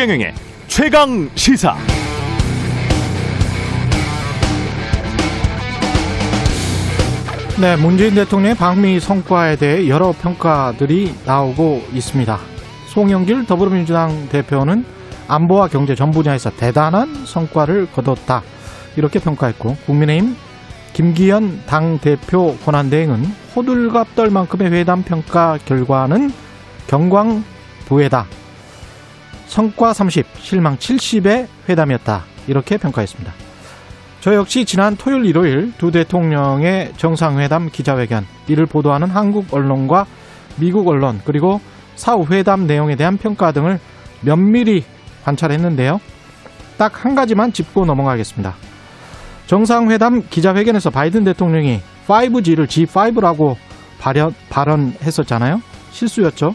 최경영의 최강 시사. 네, 문재인 대통령의 방미 성과에 대해 여러 평가들이 나오고 있습니다. 송영길 더불어민주당 대표는 안보와 경제 전 분야에서 대단한 성과를 거뒀다. 이렇게 평가했고, 국민의힘 김기현 당대표 권한대행은 호들갑 떨 만큼의 회담 평가 결과는 경광부회다. 성과 30, 실망 70의 회담이었다. 이렇게 평가했습니다. 저 역시 지난 토요일 일요일 두 대통령의 정상회담 기자회견 이를 보도하는 한국 언론과 미국 언론 그리고 사후 회담 내용에 대한 평가 등을 면밀히 관찰했는데요. 딱 한 가지만 짚고 넘어가겠습니다. 정상회담 기자회견에서 바이든 대통령이 5G를 G5라고 발언, 발언했었잖아요. 실수였죠.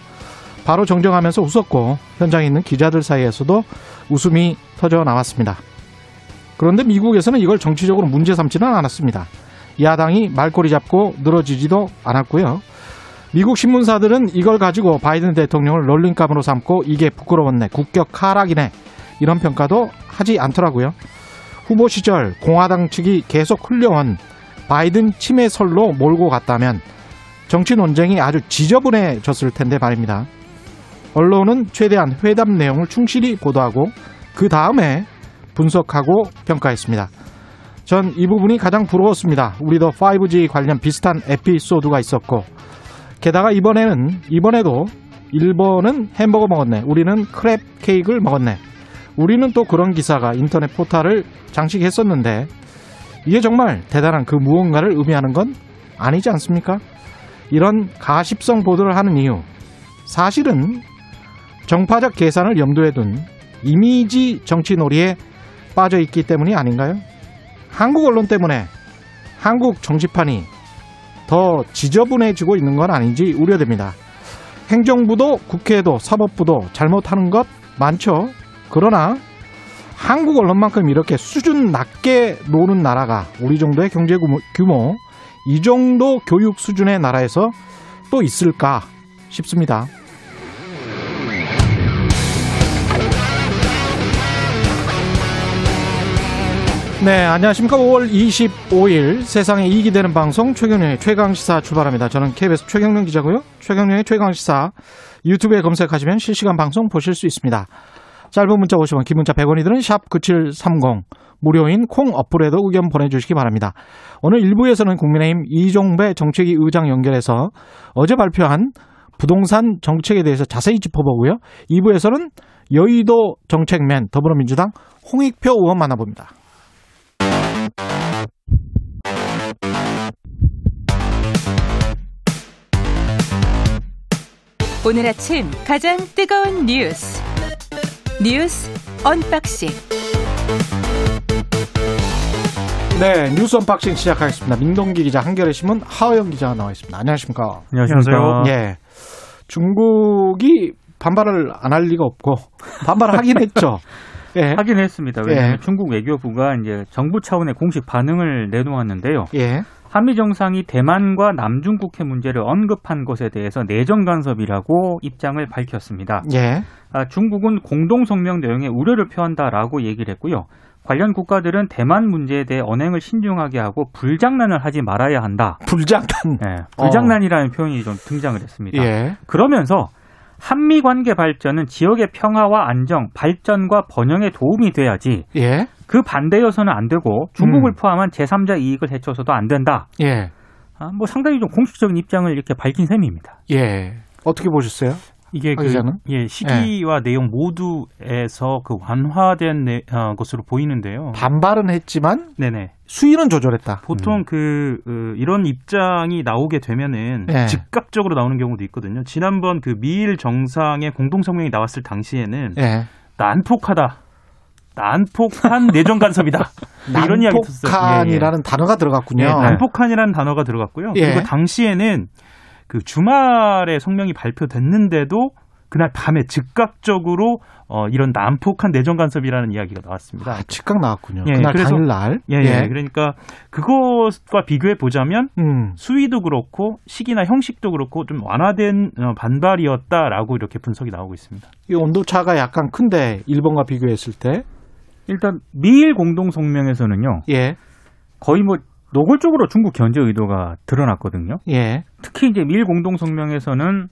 바로 정정하면서 웃었고 현장에 있는 기자들 사이에서도 웃음이 터져 나왔습니다. 그런데 미국에서는 이걸 정치적으로 문제 삼지는 않았습니다. 야당이 말꼬리 잡고 늘어지지도 않았고요. 미국 신문사들은 이걸 가지고 바이든 대통령을 롤링감으로 삼고 이게 부끄러웠네, 국격 하락이네 이런 평가도 하지 않더라고요. 후보 시절 공화당 측이 계속 흘려온 바이든 침해설로 몰고 갔다면 정치 논쟁이 아주 지저분해졌을 텐데 말입니다. 언론은 최대한 회담 내용을 충실히 보도하고 그 다음에 분석하고 평가했습니다. 전 이 부분이 가장 부러웠습니다. 우리도 5G 관련 비슷한 에피소드가 있었고 게다가 이번에는 이번에도 일본은 햄버거 먹었네. 우리는 크랩 케이크를 먹었네. 우리는 또 그런 기사가 인터넷 포탈을 장식했었는데 이게 정말 대단한 그 무언가를 의미하는 건 아니지 않습니까? 이런 가십성 보도를 하는 이유 사실은 정파적 계산을 염두에 둔 이미지 정치 놀이에 빠져 있기 때문이 아닌가요? 한국 언론 때문에 한국 정치판이 더 지저분해지고 있는 건 아닌지 우려됩니다. 행정부도 국회도 사법부도 잘못하는 것 많죠. 그러나 한국 언론만큼 이렇게 수준 낮게 노는 나라가 우리 정도의 경제 규모, 이 정도 교육 수준의 나라에서 또 있을까 싶습니다. 네, 안녕하십니까. 5월 25일 세상에 이익이 되는 방송 최경련의 최강시사 출발합니다. 저는 KBS 최경련 기자고요. 최경련의 최강시사 유튜브에 검색하시면 실시간 방송 보실 수 있습니다. 짧은 문자 50원, 긴 문자 100원이 드는 샵 9730. 무료인 콩 어플에도 의견 보내주시기 바랍니다. 오늘 1부에서는 국민의힘 이종배 정책위 의장 연결해서 어제 발표한 부동산 정책에 대해서 자세히 짚어보고요. 2부에서는 여의도 정책맨 더불어민주당 홍익표 의원 만나봅니다. 오늘 아침 가장 뜨거운 뉴스 뉴스 언박싱 네 뉴스 언박싱 시작하겠습니다. 민동기 기자 한겨레 신문 하호영 기자가 나와 있습니다. 안녕하십니까? 안녕하세요. 예, 중국이 반발을 안 할 리가 없고 반발하긴 했죠. 예. 하긴 했습니다. 왜냐하면 예. 중국 외교부가 이제 정부 차원의 공식 반응을 내놓았는데요. 예. 한미 정상이 대만과 남중국해 문제를 언급한 것에 대해서 내정 간섭이라고 입장을 밝혔습니다. 예. 아, 중국은 공동 성명 내용에 우려를 표한다라고 얘기를 했고요. 관련 국가들은 대만 문제에 대해 언행을 신중하게 하고 불장난을 하지 말아야 한다. 불장난. 네, 불장난이라는 어. 표현이 좀 등장을 했습니다. 예. 그러면서 한미 관계 발전은 지역의 평화와 안정, 발전과 번영에 도움이 돼야지. 예. 그 반대 여서는 안 되고 중국을 음. 포함한 제3자 이익을 해쳐서도 안 된다. 예. 아, 뭐 상당히 좀 공식적인 입장을 이렇게 밝힌 셈입니다. 예. 어떻게 보셨어요? 이게 그 예, 시기와 예. 내용 모두에서 그 완화된 내, 어, 것으로 보이는데요. 반발은 했지만 네네. 수위는 조절했다. 보통 음. 그 어, 이런 입장이 나오게 되면은 예. 즉각적으로 나오는 경우도 있거든요. 지난번 그 미일 정상의 공동 성명이 나왔을 당시에는 예. 난폭하다. 난폭한 내정 간섭이다. 이런 이야기 있었어요. 난폭한이라는 예, 예. 단어가 들어갔군요. 예, 난폭한이라는 단어가 들어갔고요. 그리고 당시에는 그 주말에 성명이 발표됐는데도 그날 밤에 즉각적으로 어, 이런 난폭한 내정 간섭이라는 이야기가 나왔습니다. 아, 즉각 나왔군요. 예, 그날 그래서, 당일날. 예, 예, 예. 그러니까 그것과 비교해 보자면 음. 수위도 그렇고 시기나 형식도 그렇고 좀 완화된 어, 반발이었다라고 이렇게 분석이 나오고 있습니다. 이 온도 차가 약간 큰데 일본과 비교했을 때 일단 미일 공동 성명에서는요. 예. 거의 뭐 노골적으로 중국 견제 의도가 드러났거든요. 예. 특히 이제 미일 공동 성명에서는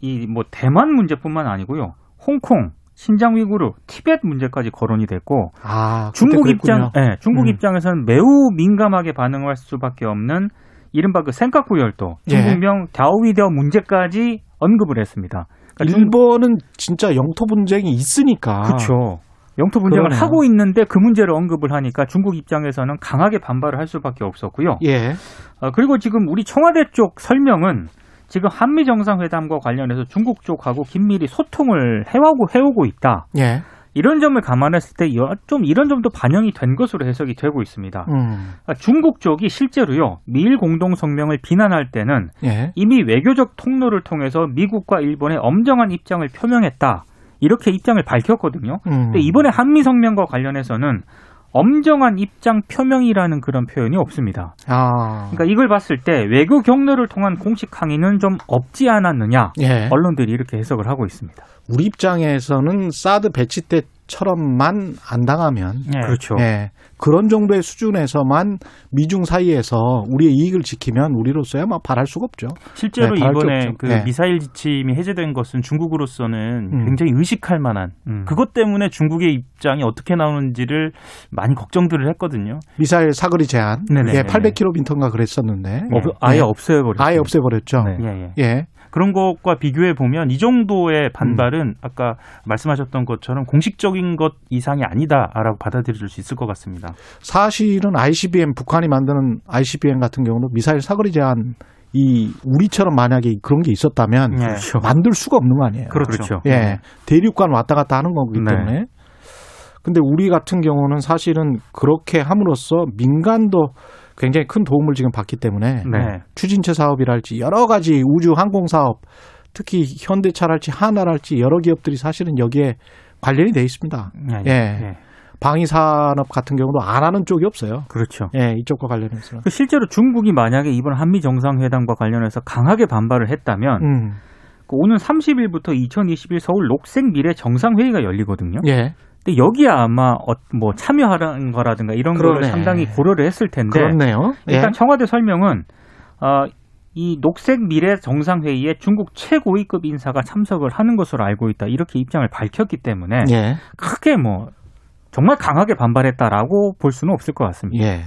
이 뭐 대만 문제뿐만 아니고요. 홍콩, 신장 위구르, 티벳 문제까지 거론이 됐고 아, 중국 입장, 예, 중국 음. 입장에서는 매우 민감하게 반응할 수밖에 없는 이른바 그 센카쿠 열도, 예. 중국명 예. 다오위더 문제까지 언급을 했습니다. 그러니까 일본은 진짜 영토 분쟁이 있으니까. 그렇죠. 영토 분쟁을 그러네요. 하고 있는데 그 문제를 언급을 하니까 중국 입장에서는 강하게 반발을 할 수밖에 없었고요. 예. 어, 그리고 지금 우리 청와대 쪽 설명은 지금 한미 정상회담과 관련해서 중국 쪽하고 긴밀히 소통을 해오고 해오고 있다. 예. 이런 점을 감안했을 때 좀 이런 점도 반영이 된 것으로 해석이 되고 있습니다. 음. 그러니까 중국 쪽이 실제로요 미일 공동 성명을 비난할 때는 예. 이미 외교적 통로를 통해서 미국과 일본의 엄정한 입장을 표명했다. 이렇게 입장을 밝혔거든요. 음. 근데 이번에 한미 성명과 관련해서는 엄정한 입장 표명이라는 그런 표현이 없습니다. 아. 그러니까 이걸 봤을 때 외교 경로를 통한 공식 항의는 좀 없지 않았느냐. 예. 언론들이 이렇게 해석을 하고 있습니다. 우리 입장에서는 사드 배치 때 처럼만 안 당하면 네. 그렇죠. 예, 그런 정도의 수준에서만 미중 사이에서 우리의 이익을 지키면 우리로서야 뭐 바랄 수가 없죠. 실제로 네, 이번에 그 네. 미사일 지침이 해제된 것은 중국으로서는 음. 굉장히 의식할 만한 음. 그것 때문에 중국의 입장이 어떻게 나오는지를 많이 걱정들을 했거든요. 미사일 사거리 제한 네네. 예, 800km인가 그랬었는데 어, 아예 없애버렸죠. 아예 없애버렸죠. 네. 예, 예. 예. 그런 것과 비교해 보면 이 정도의 반발은 음. 아까 말씀하셨던 것처럼 공식적인 것 이상이 아니다라고 받아들일 수 있을 것 같습니다. 사실은 ICBM 북한이 만드는 ICBM 같은 경우는 미사일 사거리 제한 이 우리처럼 만약에 그런 게 있었다면 네. 그렇죠. 만들 수가 없는 거 아니에요. 그렇죠. 그렇죠. 예. 네. 대륙간 왔다 갔다 하는 거기 네. 때문에. 네. 근데 우리 같은 경우는 사실은 그렇게 함으로써 민간도 굉장히 큰 도움을 지금 받기 때문에 네. 추진체 사업이랄지 여러 가지 우주 항공 사업 특히 현대차랄지 하나랄지 여러 기업들이 사실은 여기에 관련이 돼 있습니다. 네. 예. 네. 방위 산업 같은 경우도 안 하는 쪽이 없어요. 그렇죠. 예, 이쪽과 관련해서. 그 실제로 중국이 만약에 이번 한미 정상회담과 관련해서 강하게 반발을 했다면 음. 그 오는 30일부터 2021 서울 녹색 미래 정상회의가 열리거든요. 예. 근데 여기에 아마 어, 뭐 참여하는 거라든가 이런 그러네. 거를 상당히 고려를 했을 텐데 그렇네요. 일단 예. 청와대 설명은 어, 이 녹색 미래 정상회의에 중국 최고위급 인사가 참석을 하는 것으로 알고 있다 이렇게 입장을 밝혔기 때문에 예. 크게 뭐 정말 강하게 반발했다라고 볼 수는 없을 것 같습니다. 예.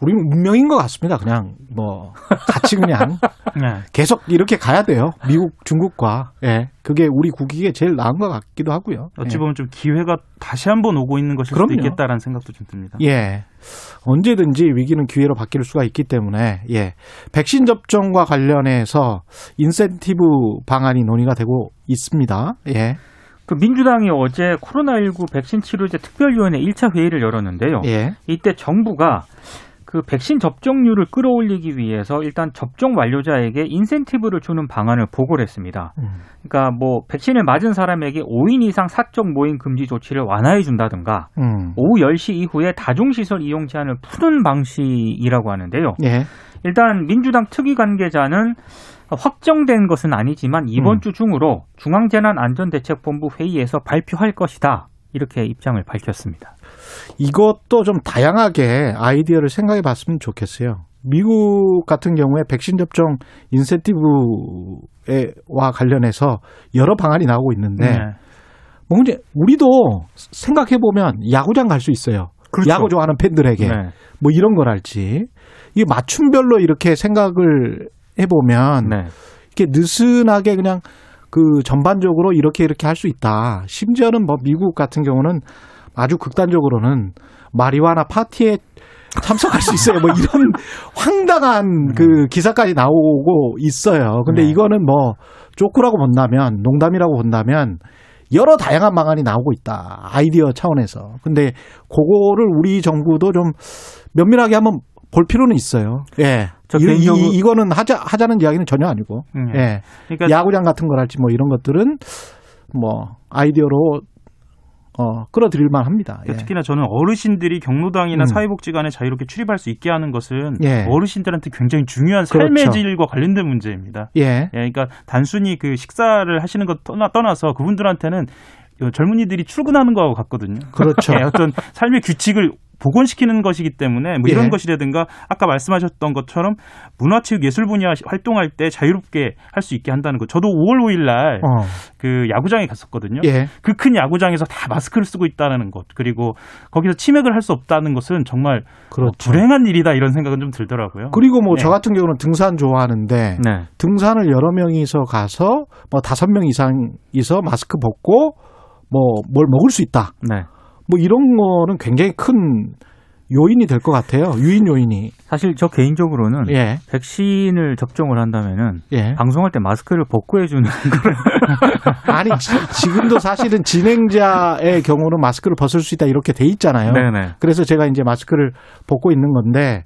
우리는 운명인 것 같습니다. 그냥 뭐 같이 그냥 네. 계속 이렇게 가야 돼요. 미국, 중국과 예. 그게 우리 국익에 제일 나은 것 같기도 하고요. 어찌 예. 보면 예. 좀 기회가 다시 한번 오고 있는 것일 그럼요. 수도 있겠다라는 생각도 좀 듭니다. 예. 언제든지 위기는 기회로 바뀔 수가 있기 때문에 예. 백신 접종과 관련해서 인센티브 방안이 논의가 되고 있습니다. 예. 그 민주당이 어제 코로나19 백신 치료제 특별위원회 1차 회의를 열었는데요. 예. 이때 정부가 그 백신 접종률을 끌어올리기 위해서 일단 접종 완료자에게 인센티브를 주는 방안을 보고를 했습니다. 음. 그러니까 뭐 백신을 맞은 사람에게 5인 이상 사적 모임 금지 조치를 완화해 준다든가 음. 오후 10시 이후에 다중시설 이용 제한을 푸는 방식이라고 하는데요. 예. 일단 민주당 특위 관계자는 확정된 것은 아니지만 이번 음. 주 중으로 중앙재난안전대책본부 회의에서 발표할 것이다. 이렇게 입장을 밝혔습니다. 이것도 좀 다양하게 아이디어를 생각해 봤으면 좋겠어요. 미국 같은 경우에 백신 접종 인센티브와 관련해서 여러 방안이 나오고 있는데 네. 뭐 우리도 생각해 보면 야구장 갈 수 있어요. 그렇죠. 야구 좋아하는 팬들에게 네. 뭐 이런 걸 할지 이게 맞춤별로 이렇게 생각을 해보면 네. 이렇게 느슨하게 그냥 그 전반적으로 이렇게 이렇게 할 수 있다. 심지어는 뭐 미국 같은 경우는 아주 극단적으로는 마리화나 파티에 참석할 수 있어요. 뭐 이런 황당한 그 네. 기사까지 나오고 있어요. 근데 네. 이거는 뭐 쪼꾸라고 본다면 농담이라고 본다면 여러 다양한 방안이 나오고 있다. 아이디어 차원에서. 근데 그거를 우리 정부도 좀 면밀하게 한번 볼 필요는 있어요. 예. 이, 이, 이거는 하자 하자는 이야기는 전혀 아니고. 음. 예. 그러니까 야구장 같은 거랄지 뭐 이런 것들은 뭐 아이디어로 어, 끌어들일만 합니다. 예. 특히나 저는 어르신들이 경로당이나 음. 사회복지관에 자유롭게 출입할 수 있게 하는 것은 예. 어르신들한테 굉장히 중요한 삶의 그렇죠. 질과 관련된 문제입니다. 예. 예. 그러니까 단순히 그 식사를 하시는 것 떠나, 떠나서 그분들한테는 젊은이들이 출근하는 거하고 같거든요. 그렇죠. 예, 어떤 삶의 규칙을 복원시키는 것이기 때문에 뭐 이런 예. 것이라든가 아까 말씀하셨던 것처럼 문화체육예술 분야 활동할 때 자유롭게 할 수 있게 한다는 거. 저도 5월 5일 날그 어. 야구장에 갔었거든요. 예. 그큰 야구장에서 다 마스크를 쓰고 있다는 것 그리고 거기서 치맥을 할 수 없다는 것은 정말 뭐 그렇죠. 불행한 일이다 이런 생각은 좀 들더라고요. 그리고 뭐저 네. 같은 경우는 등산 좋아하는데 네. 등산을 여러 명이서 가서 뭐 다섯 명 이상이서 마스크 벗고 뭐 뭘 먹을 수 있다. 네. 뭐 이런 거는 굉장히 큰 요인이 될 것 같아요. 유인 요인이. 사실 저 개인적으로는 예. 백신을 접종을 한다면은 예. 방송할 때 마스크를 벗고 해주는 거를 아니 지, 금도 사실은 진행자의 경우는 마스크를 벗을 수 있다 이렇게 돼 있잖아요. 네네. 그래서 제가 이제 마스크를 벗고 있는 건데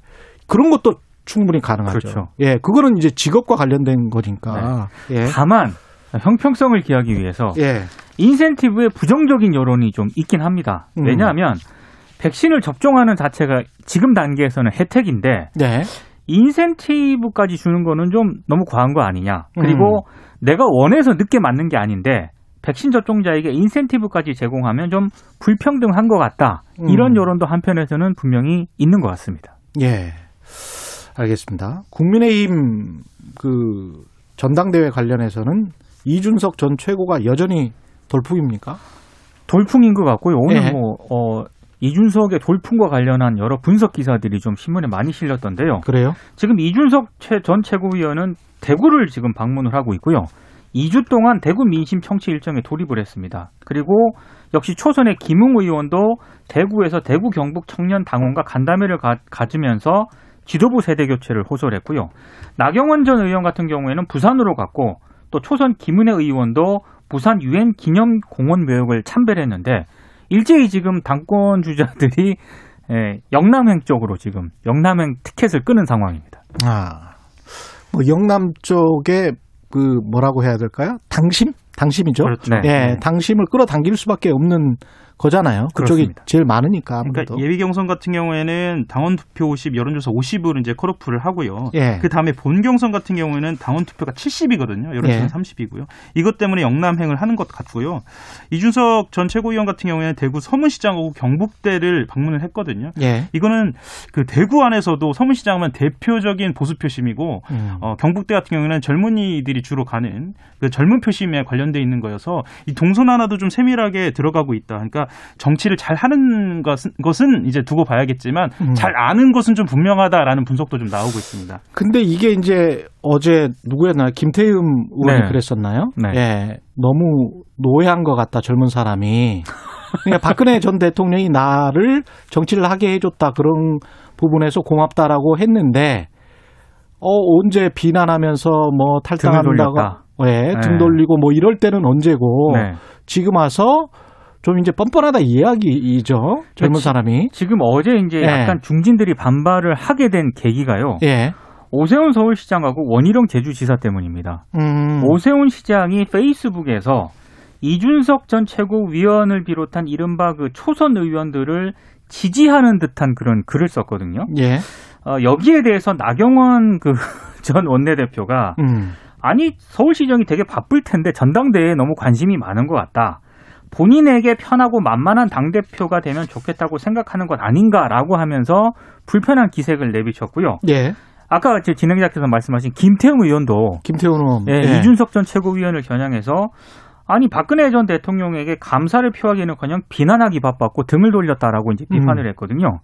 그런 것도 충분히 가능하죠. 그렇죠. 예, 그거는 이제 직업과 관련된 거니까. 네. 예. 다만 형평성을 기하기 위해서 예. 인센티브에 부정적인 여론이 좀 있긴 합니다. 음. 왜냐하면 백신을 접종하는 자체가 지금 단계에서는 혜택인데 네. 인센티브까지 주는 거는 좀 너무 과한 거 아니냐. 그리고 음. 내가 원해서 늦게 맞는 게 아닌데 백신 접종자에게 인센티브까지 제공하면 좀 불평등한 것 같다. 음. 이런 여론도 한편에서는 분명히 있는 것 같습니다. 예. 알겠습니다. 국민의힘 그 전당대회 관련해서는 이준석 전 최고가 여전히 돌풍입니까? 돌풍인 것 같고요. 오늘 네. 뭐 어, 이준석의 돌풍과 관련한 여러 분석 기사들이 좀 신문에 많이 실렸던데요. 그래요? 지금 이준석 전 최고위원은 대구를 지금 방문을 하고 있고요. 2주 동안 대구 민심 청취 일정에 돌입을 했습니다. 그리고 역시 초선의 김웅 의원도 대구에서 대구 경북 청년 당원과 간담회를 가, 가지면서 지도부 세대 교체를 호소했고요. 나경원 전 의원 같은 경우에는 부산으로 갔고 또 초선 김은혜 의원도 부산 유엔 기념 공원 묘역을 참배했는데 일제히 지금 당권 주자들이 예, 영남행 쪽으로 지금 영남행 티켓을 끄는 상황입니다. 아, 뭐 영남 쪽에 그 뭐라고 해야 될까요? 당심? 당심이죠. 그렇죠. 네. 예, 당심을 끌어당길 수밖에 없는 거잖아요. 그쪽이 그렇습니다. 제일 많으니까 아무래도. 그러니까 예비 경선 같은 경우에는 당원 투표 50, 여론조사 50으로 이제 컷오프를 하고요. 예. 그 다음에 본 경선 같은 경우에는 당원 투표가 70이거든요. 여론조사 예. 30이고요. 이것 때문에 영남행을 하는 것 같고요. 이준석 전 최고위원 같은 경우에는 대구 서문시장하고 경북대를 방문을 했거든요. 예. 이거는 그 대구 안에서도 서문시장은 대표적인 보수 표심이고 음. 어, 경북대 같은 경우에는 젊은이들이 주로 가는 그 젊은 표심에 관련돼 있는 거여서 이 동선 하나도 좀 세밀하게 들어가고 있다. 그러니까 정치를 잘 하는 것은, 이제 두고 봐야겠지만 음. 잘 아는 것은 좀 분명하다라는 분석도 좀 나오고 있습니다. 근데 이게 이제 어제 누구였나요? 김태흠 의원이 네. 그랬었나요? 네. 예. 너무 노예한 것 같다 젊은 사람이. 그러니까 박근혜 전 대통령이 나를 정치를 하게 해줬다 그런 부분에서 고맙다라고 했는데 어 언제 비난하면서 뭐 탈당한다고 예, 네. 등 돌리고 뭐 이럴 때는 언제고 네. 지금 와서 좀 이제 뻔뻔하다 이야기죠. 젊은 사람이. 지금 어제 이제 예. 약간 중진들이 반발을 하게 된 계기가요. 예. 오세훈 서울시장하고 원희룡 제주지사 때문입니다. 음. 오세훈 시장이 페이스북에서 이준석 전 최고위원을 비롯한 이른바 그 초선 의원들을 지지하는 듯한 그런 글을 썼거든요. 예. 어, 여기에 대해서 나경원 그 전 원내대표가 음. 아니 서울시정이 되게 바쁠 텐데 전당대회에 너무 관심이 많은 것 같다. 본인에게 편하고 만만한 당대표가 되면 좋겠다고 생각하는 것 아닌가라고 하면서 불편한 기색을 내비쳤고요. 예. 아까 진행자께서 말씀하신 김태웅 의원도 김태웅 의원 예, 예. 이준석 전 최고위원을 겨냥해서 아니 박근혜 전 대통령에게 감사를 표하기는커녕 비난하기 바빴고 등을 돌렸다라고 이제 비판을 음. 했거든요.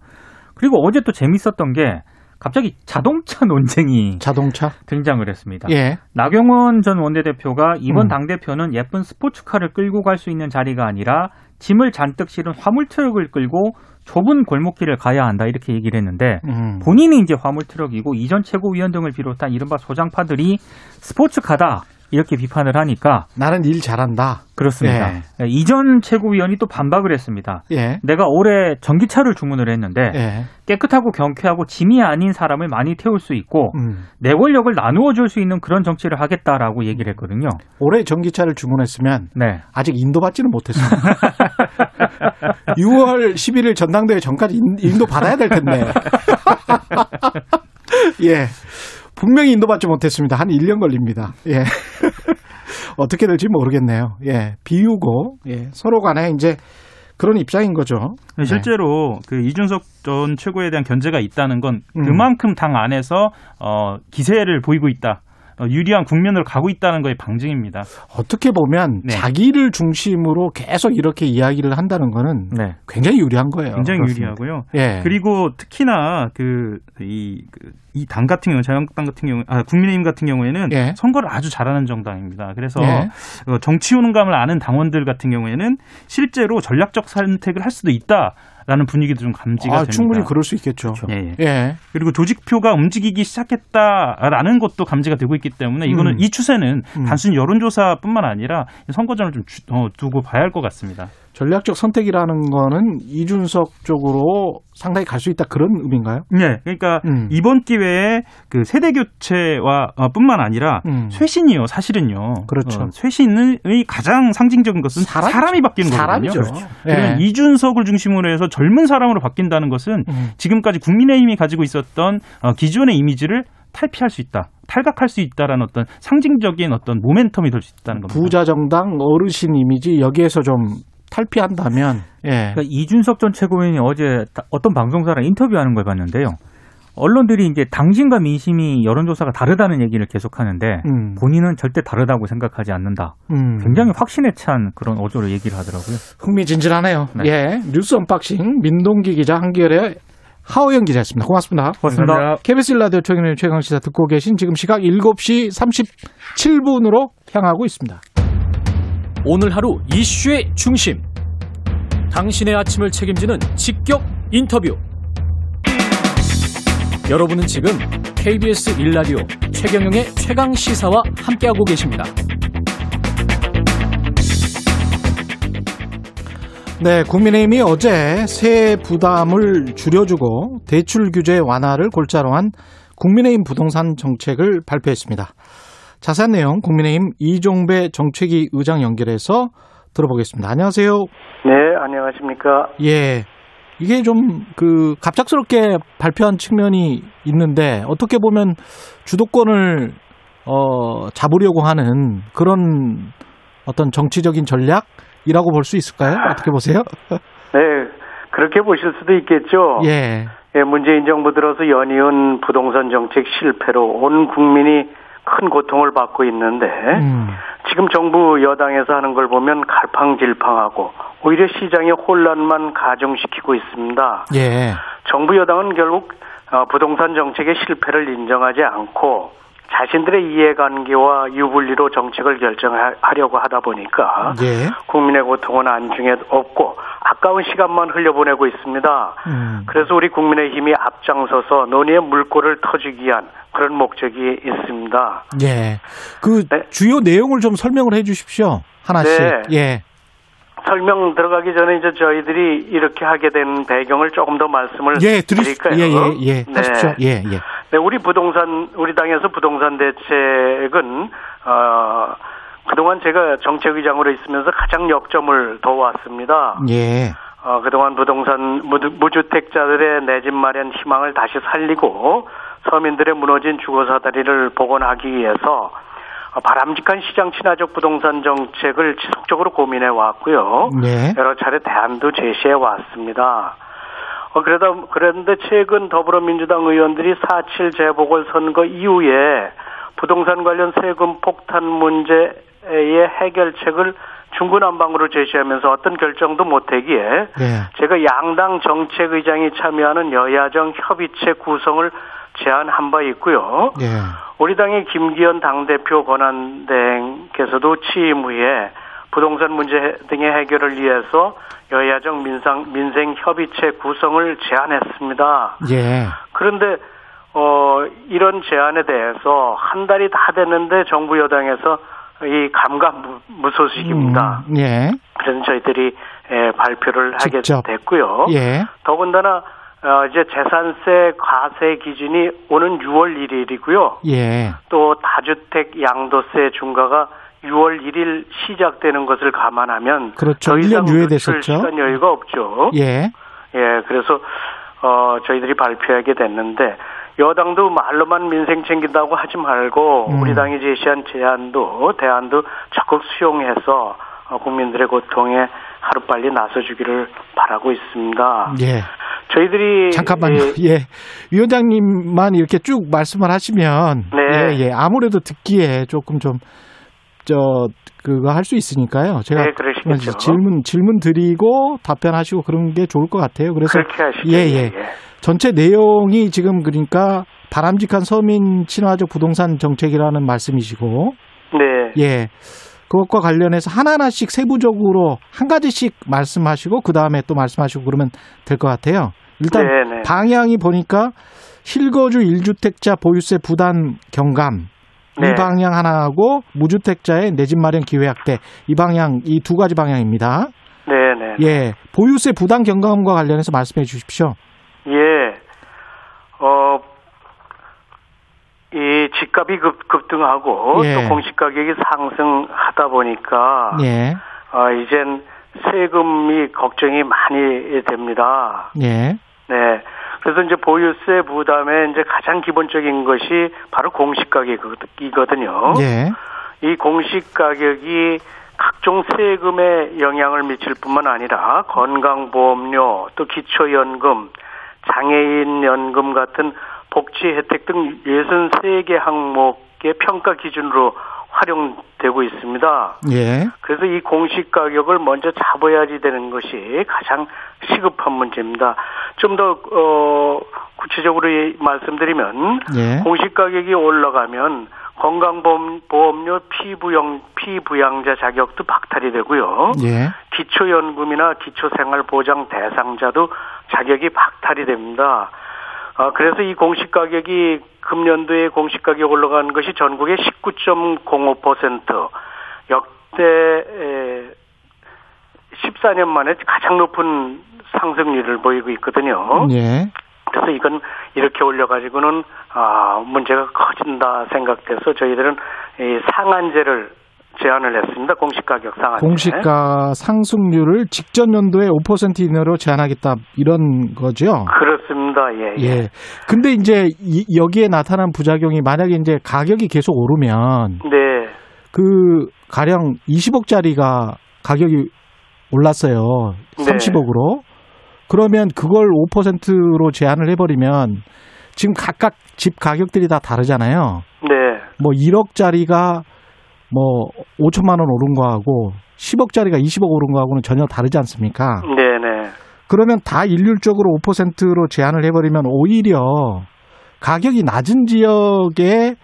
그리고 어제 또 재밌었던 게 갑자기 자동차 논쟁이 자동차 등장을 했습니다. 예. 나경원 전 원내대표가 이번 음. 당 대표는 예쁜 스포츠카를 끌고 갈 수 있는 자리가 아니라 짐을 잔뜩 실은 화물 트럭을 끌고 좁은 골목길을 가야 한다 이렇게 얘기를 했는데 음. 본인이 이제 화물 트럭이고 이전 최고위원 등을 비롯한 이른바 소장파들이 스포츠카다 이렇게 비판을 하니까 나는 일 잘한다. 그렇습니다. 예. 예. 이전 최고위원이 또 반박을 했습니다. 예. 내가 올해 전기차를 주문을 했는데 예. 깨끗하고 경쾌하고 짐이 아닌 사람을 많이 태울 수 있고 음. 내 권력을 나누어 줄 수 있는 그런 정치를 하겠다라고 얘기를 했거든요. 올해 전기차를 주문했으면 네. 아직 인도받지는 못했습니다. 6월 11일 전당대회 전까지 인도 받아야 될 텐데. 예. 분명히 인도받지 못했습니다. 한 1년 걸립니다. 예. 어떻게 될지 모르겠네요. 예. 비우고, 예. 서로 간에 이제 그런 입장인 거죠. 네. 실제로 그 이준석 전 최고에 대한 견제가 있다는 건 음. 그만큼 음. 당 안에서 어 기세를 보이고 있다. 어, 유리한 국면으로 가고 있다는 거에 방증입니다. 어떻게 보면 네. 자기를 중심으로 계속 이렇게 이야기를 한다는 거는 네. 굉장히 유리한 거예요. 굉장히 그렇습니다. 유리하고요. 예. 그리고 특히나 그이 그, 이당 같은 경우, 자유한국당 같은 경우, 아, 국민의힘 같은 경우에는 예. 선거를 아주 잘하는 정당입니다. 그래서 예. 어, 정치 효능감을 아는 당원들 같은 경우에는 실제로 전략적 선택을 할 수도 있다. 라는 분위기도 좀 감지가 아, 됩니다. 충분히 그럴 수 있겠죠. 그렇죠. 예, 예. 예. 그리고 조직표가 움직이기 시작했다라는 것도 감지가 되고 있기 때문에 이거는 음. 이 추세는 음. 단순 여론조사뿐만 아니라 선거전을 좀 주, 어, 두고 봐야 할 것 같습니다. 전략적 선택이라는 거는 이준석 쪽으로 상당히 갈 수 있다 그런 의미인가요? 네, 그러니까 음. 이번 기회에 그 세대 교체와 어, 뿐만 아니라 음. 쇄신이요, 사실은요. 그렇죠. 어, 쇄신의 가장 상징적인 것은 사람, 사람이 바뀌는 사람이죠. 거거든요. 그렇죠. 네. 이준석을 중심으로 해서 젊은 사람으로 바뀐다는 것은 음. 지금까지 국민의힘이 가지고 있었던 어, 기존의 이미지를 탈피할 수 있다. 탈각할 수 있다라는 어떤 상징적인 어떤 모멘텀이 될 수 있다는 겁니다. 부자 정당 어르신 이미지 여기에서 좀 탈피한다면 예. 그러니까 이준석 전 최고위원이 어제 어떤 방송사랑 인터뷰하는 걸 봤는데요. 언론들이 이제 당심과 민심이 여론조사가 다르다는 얘기를 계속하는데 음. 본인은 절대 다르다고 생각하지 않는다. 음. 굉장히 확신에 찬 그런 어조로 얘기를 하더라고요. 흥미진진하네요. 네. 예, 뉴스 언박싱 민동기 기자 한겨레 하호영 기자였습니다. 고맙습니다. 고맙습니다. 감사합니다. KBS 라디오 최경의 최강 시사 듣고 계신 지금 시각 7시 37분으로 향하고 있습니다. 오늘 하루 이슈의 중심. 당신의 아침을 책임지는 직격 인터뷰. 여러분은 지금 KBS 일라디오 최경영의 최강 시사와 함께하고 계십니다. 네, 국민의힘이 어제 세 부담을 줄여주고 대출 규제 완화를 골자로 한 국민의힘 부동산 정책을 발표했습니다. 자세한 내용 국민의힘 이종배 정책위 의장 연결해서 들어보겠습니다. 안녕하세요. 네, 안녕하십니까. 예. 이게 좀 그 갑작스럽게 발표한 측면이 있는데 어떻게 보면 주도권을 어 잡으려고 하는 그런 어떤 정치적인 전략이라고 볼 수 있을까요? 어떻게 보세요? 네, 그렇게 보실 수도 있겠죠. 예. 예, 문재인 정부 들어서 연이은 부동산 정책 실패로 온 국민이 큰 고통을 받고 있는데 음. 지금 정부 여당에서 하는 걸 보면 갈팡질팡하고 오히려 시장의 혼란만 가중시키고 있습니다. 예. 정부 여당은 결국 어, 부동산 정책의 실패를 인정하지 않고 자신들의 이해관계와 유불리로 정책을 결정하려고 하다 보니까 예. 국민의 고통은 안중에 없고 아까운 시간만 흘려보내고 있습니다. 음. 그래서 우리 국민의힘이 앞장서서 논의의 물꼬를 터주기 위한 그런 목적이 있습니다. 예. 그 네. 주요 내용을 좀 설명을 해 주십시오. 하나씩. 네. 예. 설명 들어가기 전에 이제 저희들이 이렇게 하게 된 배경을 조금 더 말씀을 예, 드릴까요? 예, 예, 예. 네. 하십시오. 예, 예. 네, 우리 부동산 우리 당에서 부동산 대책은 어 그동안 제가 정책의장으로 있으면서 가장 역점을 둬왔습니다. 예. 어, 그동안 부동산 무주택자들의 내 집 마련 희망을 다시 살리고 서민들의 무너진 주거 사다리를 복원하기 위해서 바람직한 시장 친화적 부동산 정책을 지속적으로 고민해 왔고요. 네. 여러 차례 대안도 제시해 왔습니다. 어, 그러다, 그런데 최근 더불어민주당 의원들이 4.7 재보궐 선거 이후에 부동산 관련 세금 폭탄 문제의 해결책을 중구난방으로 제시하면서 어떤 결정도 못하기에 네. 제가 양당 정책의장이 참여하는 여야정 협의체 구성을 제안한 바 있고요. 네. 우리 당의 김기현 당대표 권한대행께서도 취임 후에 부동산 문제 등의 해결을 위해서 여야정 민상, 민생 협의체 구성을 제안했습니다. 예. 그런데 어 이런 제안에 대해서 한 달이 다 됐는데 정부 여당에서 이 감감무소식입니다. 음, 예. 그래서 저희들이 예, 발표를 하게. 됐고요. 예. 더군다나 어, 이제 재산세 과세 기준이 오는 6월 1일이고요. 예. 또 다주택 양도세 중과가 6월 1일 시작되는 것을 감안하면 그렇죠. 더 이상 유예됐었죠. 시간 여유가 없죠. 예. 예, 그래서 어 저희들이 발표하게 됐는데 여당도 말로만 민생 챙긴다고 하지 말고 음. 우리 당이 제시한 제안도 대안도 적극 수용해서 어, 국민들의 고통에 하루빨리 나서주기를 바라고 있습니다. 예. 저희들이 잠깐만요. 예. 예. 위원장님만 이렇게 쭉 말씀을 하시면 네. 예, 예. 아무래도 듣기에 조금 좀 저 그거 할 수 있으니까요. 제가 네. 질문 질문 드리고 답변하시고 그런 게 좋을 것 같아요. 그래서 하시죠. 예, 예. 예. 전체 내용이 지금 그러니까 바람직한 서민 친화적 부동산 정책이라는 말씀이시고 네. 예. 그것과 관련해서 하나하나씩 세부적으로 한 가지씩 말씀하시고 그 다음에 또 말씀하시고 그러면 될 것 같아요. 일단 네네. 네. 방향이 보니까 실거주 1주택자 보유세 부담 경감 네. 이 방향 하나하고 무주택자의 내 집 마련 기회 확대 이 방향 이 두 가지 방향입니다. 네네. 네. 예, 보유세 부담 경감과 관련해서 말씀해 주십시오. 예, 어 이 집값이 급, 급등하고 예. 또 공시 가격이 상승하다 보니까 예. 어, 이젠 세금이 걱정이 많이 됩니다. 예. 네. 그래서 이제 보유세 부담의 이제 가장 기본적인 것이 바로 공시 가격이거든요. 예. 이 공시 가격이 각종 세금에 영향을 미칠 뿐만 아니라 건강보험료, 또 기초연금, 장애인 연금 같은 복지 혜택 등 63개 항목의 평가 기준으로 활용되고 있습니다. 예. 그래서 이 공시 가격을 먼저 잡아야지 되는 것이 가장 시급한 문제입니다. 좀더 어, 구체적으로 말씀드리면 예. 공시 가격이 올라가면 건강보험료 피부양 피부양자 자격도 박탈이 되고요. 예. 기초연금이나 기초생활보장 대상자도 자격이 박탈이 됩니다. 아, 그래서 이 공시 가격이 금년도에 공시 가격 올라간 것이 전국의 19.05% 역대 14년 만에 가장 높은 상승률을 보이고 있거든요. 예. 그래서 이건 이렇게 올려가지고는 아 문제가 커진다 생각돼서 저희들은 이 상한제를 제안을 했습니다. 공시가격 상한제. 공시가 상승률을 직전 연도에 5% 이내로 제한하겠다 이런 거죠. 그렇습니다. 예. 예. 예. 근데 이제 이, 여기에 나타난 부작용이 만약에 이제 가격이 계속 오르면 네. 그 가령 20억짜리가 가격이 올랐어요. 30억으로. 그러면 그걸 5%로 제한을 해버리면 지금 각각 집 가격들이 다 다르잖아요. 네. 뭐 1억짜리가 뭐 5천만 원 오른 거하고 10억짜리가 20억 오른 거하고는 전혀 다르지 않습니까? 네 네. 그러면 다 일률적으로 5%로 제한을 해버리면 오히려 가격이 낮은 지역의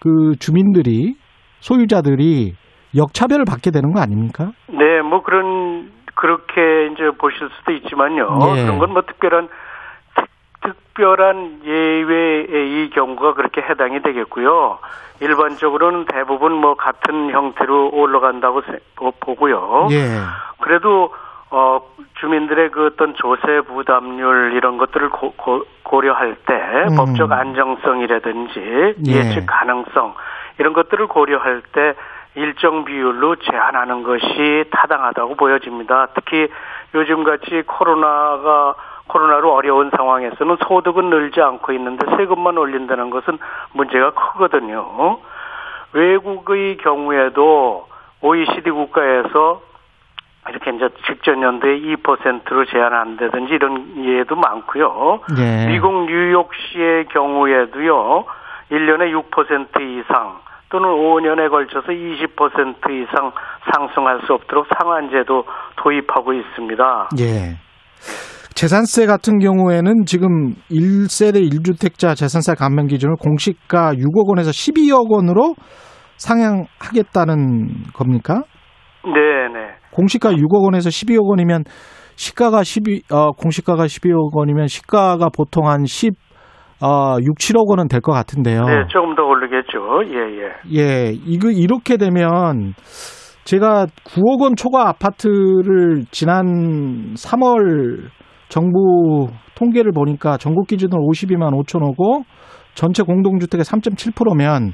그 주민들이 소유자들이 역차별을 받게 되는 거 아닙니까? 네, 뭐 그런 그렇게 이제 보실 수도 있지만요. 네. 그런 건 뭐 특별한 특별한 예외의 이 경우가 그렇게 해당이 되겠고요. 일반적으로는 대부분 뭐 같은 형태로 올라간다고 보고요. 예. 그래도 어 주민들의 그 어떤 조세 부담률 이런 것들을 고, 고 려할때 음. 법적 안정성이라든지 예. 예측 가능성 이런 것들을 고려할 때 일정 비율로 제한하는 것이 타당하다고 보여집니다. 특히 요즘같이 코로나가 코로나로 어려운 상황에서는 소득은 늘지 않고 있는데 세금만 올린다는 것은 문제가 크거든요. 외국의 경우에도 OECD 국가에서 이렇게 이제 직전 연도에 2%로 제한한다든지 이런 예도 많고요. 네. 미국 뉴욕시의 경우에도요. 1년에 6% 이상 또는 5년에 걸쳐서 20% 이상 상승할 수 없도록 상한제도 도입하고 있습니다. 예. 재산세 같은 경우에는 지금 1세대 1주택자 재산세 감면 기준을 공시가 6억 원에서 12억 원으로 상향하겠다는 겁니까? 네, 네. 공시가 6억 원에서 12억 원이면 시가가 12, 어, 공시가가 12억 원이면 시가가 보통 한 10, 어, 6, 7억 원은 될 것 같은데요. 네, 조금 더 오르게 그러겠죠. 예, 예. 예, 이거 이렇게 되면 제가 9억 원 초과 아파트를 지난 3월 정부 통계를 보니까 전국 기준으로 52만 5천 호고 전체 공동주택의 3.7%면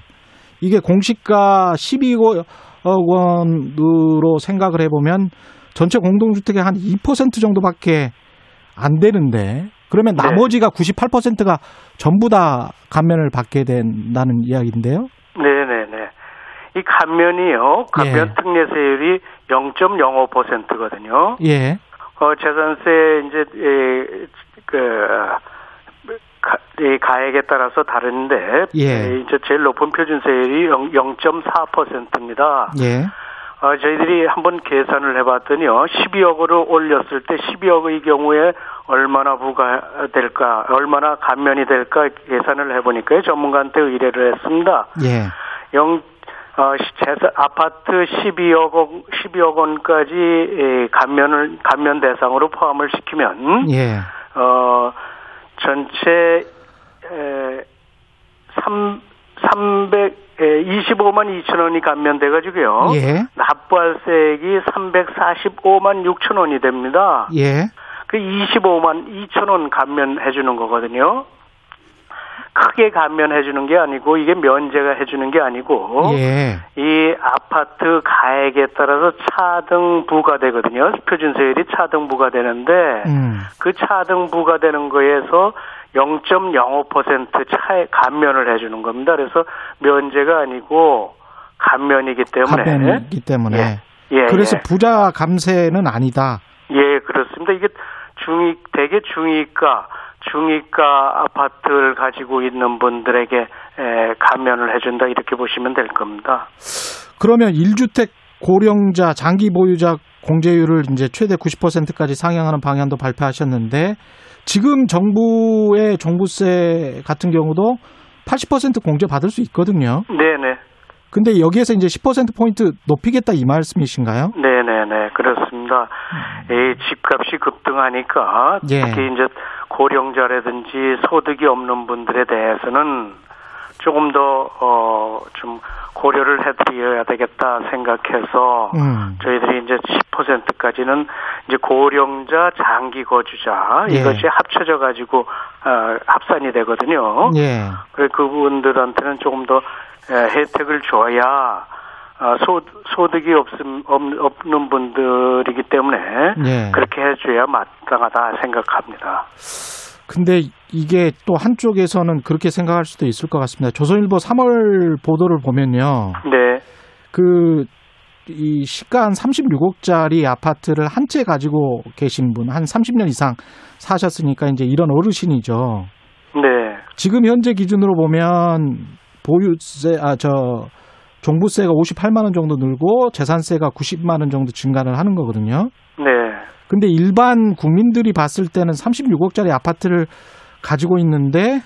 이게 공시가 12억 원으로 생각을 해보면 전체 공동주택의 한 2% 정도밖에 안 되는데 그러면 네. 나머지가 98%가 전부 다 감면을 받게 된다는 이야기인데요. 네네네. 이 감면이요. 감면 예. 특례세율이 0.05%거든요. 예. 어, 재산세 이제 예, 그 가, 이 가액에 따라서 다른데 예. 이제 제일 높은 표준세율이 0.4%입니다. 예. 어, 저희들이 한번 계산을 해봤더니요, 12억으로 올렸을 때 12억의 경우에 얼마나 부과될까, 얼마나 감면이 될까 계산을 해보니까요, 전문가한테 의뢰를 했습니다. 예. 영, 어, 재산, 아파트 12억 원, 12억 원까지 예, 감면을, 감면 대상으로 포함을 시키면, 예. 어, 전체, 에, 3, 300, 25만 예, 2천 원이 감면돼 가지고요. 예. 납부할세액이 345만 6천 원이 됩니다. 예. 그 25만 2천 원 감면해 주는 거거든요. 크게 감면해 주는 게 아니고 이게 면제가 해 주는 게 아니고 예. 이 아파트 가액에 따라서 차등 부과되거든요. 표준세율이 차등 부과되는데 음. 그 차등 부과되는 거에서 0.05% 차에 감면을 해 주는 겁니다. 그래서 면제가 아니고 감면이기 때문에. 감면이기 때문에. 예. 예 그래서 예. 부자 감세는 아니다. 예, 그렇습니다. 이게 중위, 대개 중위가, 중위가 아파트를 가지고 있는 분들에게 에, 감면을 해준다 이렇게 보시면 될 겁니다. 그러면 1주택 고령자 장기 보유자 공제율을 이제 최대 90%까지 상향하는 방향도 발표하셨는데 지금 정부의 종부세 같은 경우도 80% 공제 받을 수 있거든요. 네네. 근데 여기에서 이제 10% 포인트 높이겠다 이 말씀이신가요? 네 네 네 그렇습니다. 음. 이 집값이 급등하니까 예. 특히 이제 고령자라든지 소득이 없는 분들에 대해서는 조금 더 어 좀 고려를 해드려야 되겠다 생각해서 음. 저희들이 이제 10%까지는 이제 고령자 장기 거주자 예. 이것이 합쳐져 가지고 어, 합산이 되거든요. 예. 그래 그분들한테는 조금 더 혜택을 줘야 어, 소, 소득이 없음, 없는 분들이기 때문에 예. 그렇게 해줘야 마땅하다 생각합니다. 근데 이게 또 한쪽에서는 그렇게 생각할 수도 있을 것 같습니다. 조선일보 3월 보도를 보면요. 네. 그, 이 시가 한 36억짜리 아파트를 한 채 가지고 계신 분, 한 30년 이상 사셨으니까 이제 이런 어르신이죠. 네. 지금 현재 기준으로 보면 보유세, 아, 저, 종부세가 58만 원 정도 늘고 재산세가 90만 원 정도 증가를 하는 거거든요. 네. 근데 일반 국민들이 봤을 때는 36억짜리 아파트를 가지고 있는데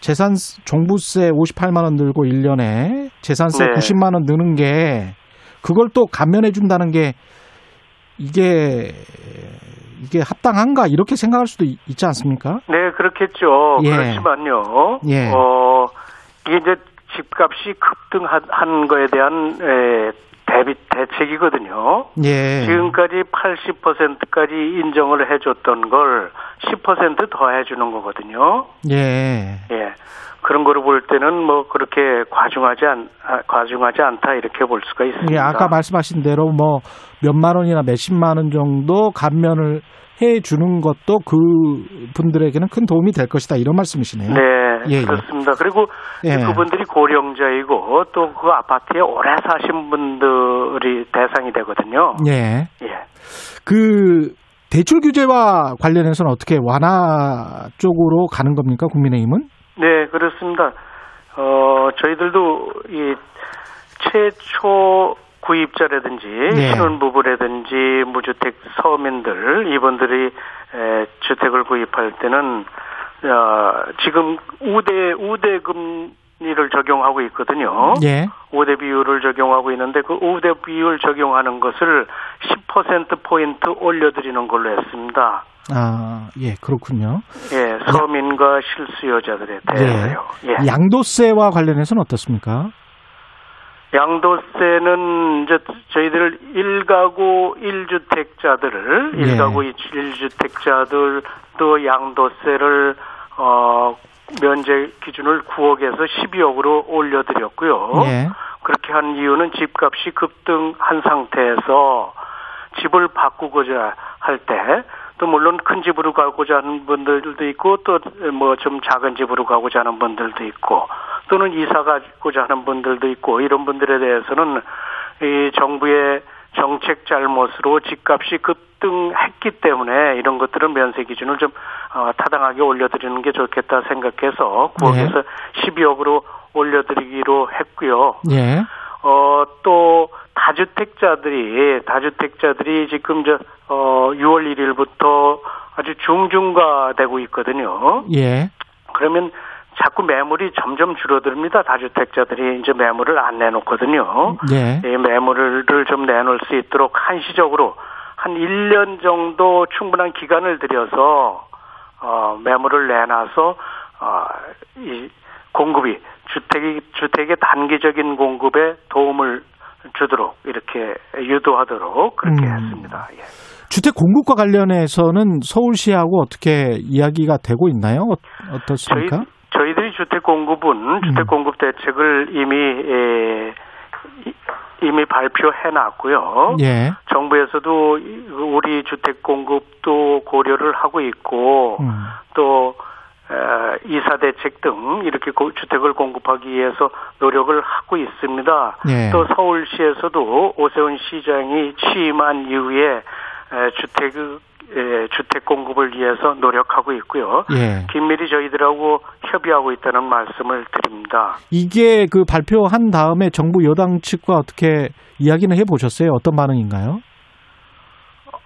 재산 종부세 58만 원 늘고 1년에 재산세 네. 90만 원 느는 게 그걸 또 감면해 준다는 게 이게 이게 합당한가 이렇게 생각할 수도 있, 지 않습니까? 네, 그렇겠죠. 예. 그렇지만요. 예. 어, 이게 이제 집값이 급등한 거에 대한 에, 대비 대책이거든요. 예. 지금까지 80%까지 인정을 해줬던 걸 10%더 해주는 거거든요. 예. 예. 그런 거를 볼 때는 뭐 그렇게 과중하지 않 아, 과중하지 않다 이렇게 볼 수가 있습니다. 예, 아까 말씀하신 대로 뭐 몇만 원이나 몇십만 원 정도 감면을 해 주는 것도 그 분들에게는 큰 도움이 될 것이다 이런 말씀이시네요. 네, 예, 그렇습니다. 예. 그리고 예. 그분들이 고령자이고 또 그 아파트에 오래 사신 분들이 대상이 되거든요. 예. 예. 그 대출 규제와 관련해서는 어떻게 완화 쪽으로 가는 겁니까 국민의힘은? 네, 그렇습니다. 어, 저희들도 이 최초 구입자라든지 네. 신혼부부라든지 무주택 서민들 이분들이 에, 주택을 구입할 때는 어, 지금 우대 우대금 이를 적용하고 있거든요. 예. 우대 비율을 적용하고 있는데 그 우대 비율 적용하는 것을 10% 포인트 올려드리는 걸로 했습니다. 아, 예, 그렇군요. 예, 서민과 실수요자들에 대해서요. 예. 예. 양도세와 관련해서는 어떻습니까? 양도세는 이제 저희들 1가구 1주택자들을 예. 1가구 1주택자들도 양도세를 어 면제 기준을 9억에서 12억으로 올려드렸고요. 예. 그렇게 한 이유는 집값이 급등한 상태에서 집을 바꾸고자 할 때, 또 물론 큰 집으로 가고자 하는 분들도 있고, 또 뭐 좀 작은 집으로 가고자 하는 분들도 있고, 또는 이사 가고자 하는 분들도 있고, 이런 분들에 대해서는 이 정부의 정책 잘못으로 집값이 급등했기 때문에 이런 것들은 면세 기준을 좀 어, 타당하게 올려드리는 게 좋겠다 생각해서 9억에서 네. 12억으로 올려드리기로 했고요. 예. 어, 또 다주택자들이 다주택자들이 지금 저 어, 6월 1일부터 아주 중중화되고 있거든요. 예. 그러면 자꾸 매물이 점점 줄어듭니다. 다주택자들이 이제 매물을 안 내놓거든요. 예. 이 매물을 좀 내놓을 수 있도록 한시적으로 한 1년 정도 충분한 기간을 들여서 어, 매물을 내놔서 어, 이 공급이 주택이 주택의 단기적인 공급에 도움을 주도록 이렇게 유도하도록 그렇게 음. 했습니다. 예. 주택 공급과 관련해서는 서울시하고 어떻게 이야기가 되고 있나요? 어, 어떻습니까? 저희, 저희들이 주택 공급은 음. 주택 공급 대책을 이미 에, 이미 발표해 놨고요. 예. 정부에서도 우리 주택 공급도 고려를 하고 있고 음. 또 이사 대책 등 이렇게 주택을 공급하기 위해서 노력을 하고 있습니다. 예. 또 서울시에서도 오세훈 시장이 취임한 이후에 주택 예, 주택 공급을 위해서 노력하고 있고요. 예. 긴밀히 저희들하고 협의하고 있다는 말씀을 드립니다. 이게 그 발표한 다음에 정부 여당 측과 어떻게 이야기는 해보셨어요? 어떤 반응인가요?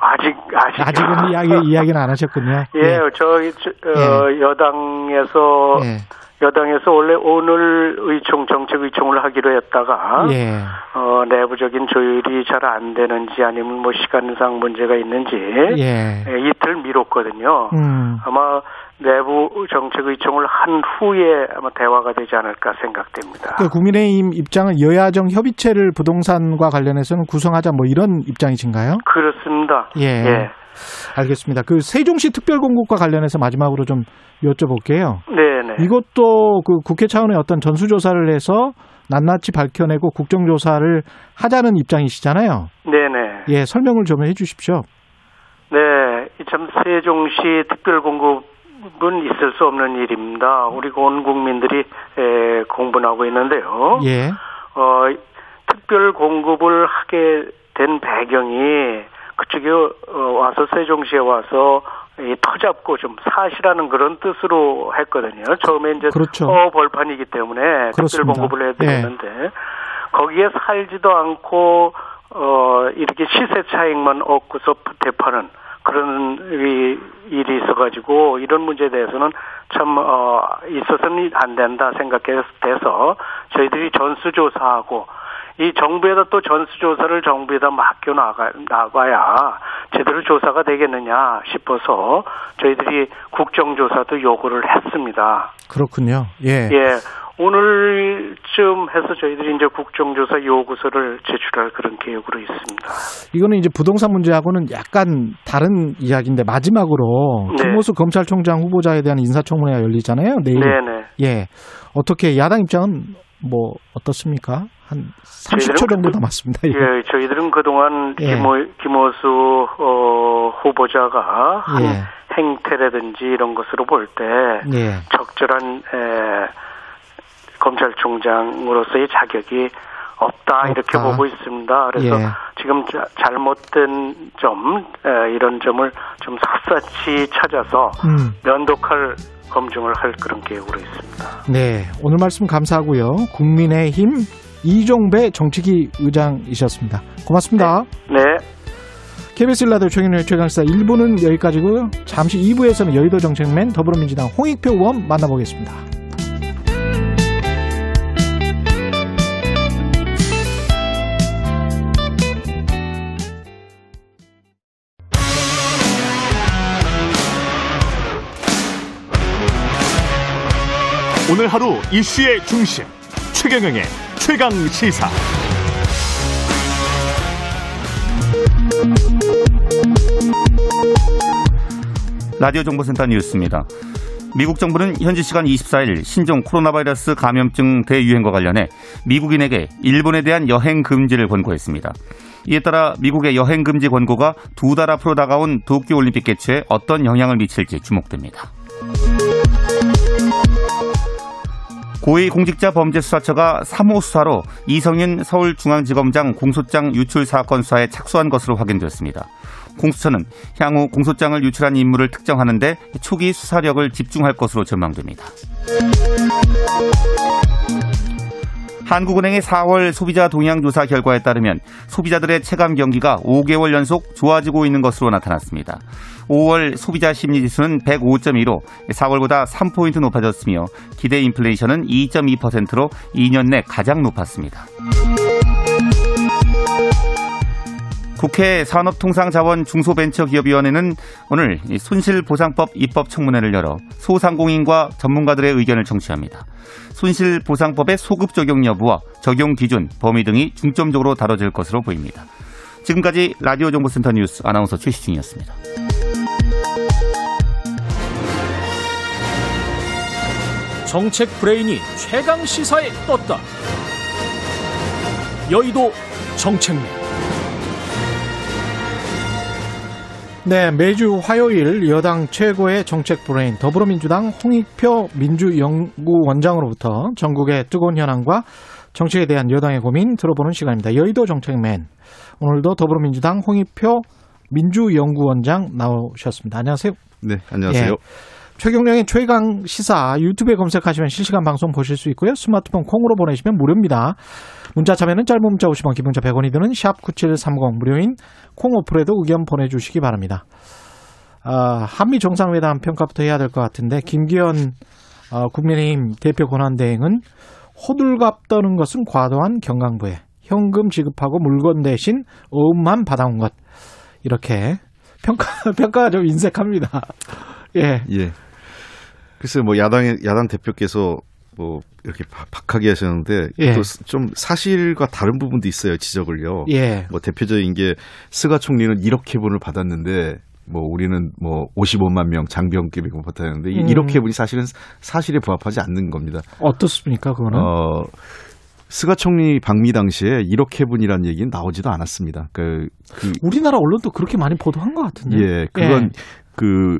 아직 아직 아직은 이야기 이야기는 안 하셨군요. 예, 예. 저희 저, 어, 예. 여당에서 예. 여당에서 원래 오늘 의총 정책 의총을 하기로 했다가 예. 어, 내부적인 조율이 잘 안 되는지 아니면 뭐 시간상 문제가 있는지 예. 예, 이틀 미뤘거든요. 음. 아마 내부 정책 의총을 한 후에 아마 대화가 되지 않을까 생각됩니다. 그 국민의힘 입장은 여야정 협의체를 부동산과 관련해서는 구성하자 뭐 이런 입장이신가요? 그렇습니다. 예. 예. 알겠습니다. 그 세종시 특별공급과 관련해서 마지막으로 좀 여쭤볼게요. 네네. 이것도 그 국회 차원의 어떤 전수조사를 해서 낱낱이 밝혀내고 국정조사를 하자는 입장이시잖아요. 네네. 예, 설명을 좀 해주십시오. 네, 참 세종시 특별공급은 있을 수 없는 일입니다. 우리 온 국민들이 에, 공분하고 있는데요. 예. 어, 특별공급을 하게 된 배경이 그쪽에 어, 와서 세종시에 와서 이 터잡고 좀 사시라는 그런 뜻으로 했거든요. 처음에 이제 그렇죠. 어 벌판이기 때문에 특별 공급을 해야 되는데 예. 거기에 살지도 않고 어 이렇게 시세 차익만 얻고서 대파는 그런 일이 있어가지고 이런 문제에 대해서는 참 어, 있어서는 안 된다 생각해서 저희들이 전수조사하고 이 정부에다 또 전수조사를 정부에다 맡겨 나가, 나가야 제대로 조사가 되겠느냐 싶어서 저희들이 국정조사도 요구를 했습니다. 그렇군요. 예. 예. 오늘쯤 해서 저희들이 이제 국정조사 요구서를 제출할 그런 계획으로 있습니다. 이거는 이제 부동산 문제하고는 약간 다른 이야기인데 마지막으로 네. 김모수 검찰총장 후보자에 대한 인사청문회가 열리잖아요. 내일. 네네. 예. 어떻게 야당 입장은 뭐 어떻습니까? 한 30초 정도 남았습니다. 예, 저희들은 그동안 예. 김호, 김호수 어, 후보자가 한 예. 행태라든지 이런 것으로 볼때 예. 적절한 에, 검찰총장으로서의 자격이 없다, 없다. 이렇게 보고 있습니다. 그래서 예. 지금 자, 잘못된 점 에, 이런 점을 좀 샅샅이 찾아서 음. 면도칼 검증을 할 그런 계획으로 있습니다. 네, 오늘 말씀 감사하고요. 국민의힘 이종배 정치기 의장이셨습니다. 고맙습니다. 네. 네. KBS 일라디오 최경련의 최강시사 1부는 여기까지고요. 잠시 2부에서는 여의도 정책맨 더불어민주당 홍익표 의원 만나보겠습니다. 오늘 하루 이슈의 중심 최경영의 최강 시사. 라디오 정보센터 뉴스입니다. 미국 정부는 현지 시간 24일 신종 코로나 바이러스 감염증 대유행과 관련해 미국인에게 일본에 대한 여행 금지를 권고했습니다. 이에 따라 미국의 여행 금지 권고가 두 달 앞으로 다가온 도쿄 올림픽 개최에 어떤 영향을 미칠지 주목됩니다. 고위공직자범죄수사처가 3호 수사로 이성윤 서울중앙지검장 공소장 유출 사건 수사에 착수한 것으로 확인되었습니다. 공수처는 향후 공소장을 유출한 인물을 특정하는데 초기 수사력을 집중할 것으로 전망됩니다. 한국은행의 4월 소비자 동향조사 결과에 따르면 소비자들의 체감 경기가 5개월 연속 좋아지고 있는 것으로 나타났습니다. 5월 소비자 심리지수는 105.2로 4월보다 3포인트 높아졌으며 기대 인플레이션은 2.2%로 2년 내 가장 높았습니다. 국회 산업통상자원 중소벤처기업위원회는 오늘 손실보상법 입법 청문회를 열어 소상공인과 전문가들의 의견을 청취합니다. 손실보상법의 소급 적용 여부와 적용 기준, 범위 등이 중점적으로 다뤄질 것으로 보입니다. 지금까지 라디오 정보센터 뉴스 아나운서 최시중이었습니다. 정책 브레인이 최강 시사에 떴다. 여의도 정책맨. 네, 매주 화요일 여당 최고의 정책 브레인 더불어민주당 홍익표 민주연구원장으로부터 정국의 뜨거운 현안과 정책에 대한 여당의 고민 들어보는 시간입니다. 여의도 정책맨 오늘도 더불어민주당 홍익표 민주연구원장 나오셨습니다. 안녕하세요. 네, 안녕하세요. 예, 최경령의 최강 시사 유튜브에 검색하시면 실시간 방송 보실 수 있고요. 스마트폰 콩으로 보내시면 무료입니다. 문자 참여는 짧은 문자 50원, 기본자 100원이 드는 샵 9730 무료인 콩 어플에도 의견 보내주시기 바랍니다. 아, 한미 정상회담 평가부터 해야 될 것 같은데 김기현 어, 국민의힘 대표 권한대행은 호들갑 떠는 것은 과도한 경강부에 현금 지급하고 물건 대신 어음만 받아온 것 이렇게 평가 평가가 좀 인색합니다. 예. 예. 글쎄 뭐 야당의 야당 대표께서 뭐 이렇게 박하게 하셨는데 예. 또좀 사실과 다른 부분도 있어요 지적을요. 예. 뭐 대표적인 게 스가 총리는 1억 회분을 받았는데 뭐 우리는 뭐 55만 명 장병급이 받았는데 음. 1억 회분이 사실은 사실에 부합하지 않는 겁니다. 어떻습니까 그거는? 어, 스가 총리 방미 당시에 1억 회분이라는 얘기는 나오지도 않았습니다. 그, 그 우리나라 언론도 그렇게 많이 보도한 것 같은데. 예, 그건 예. 그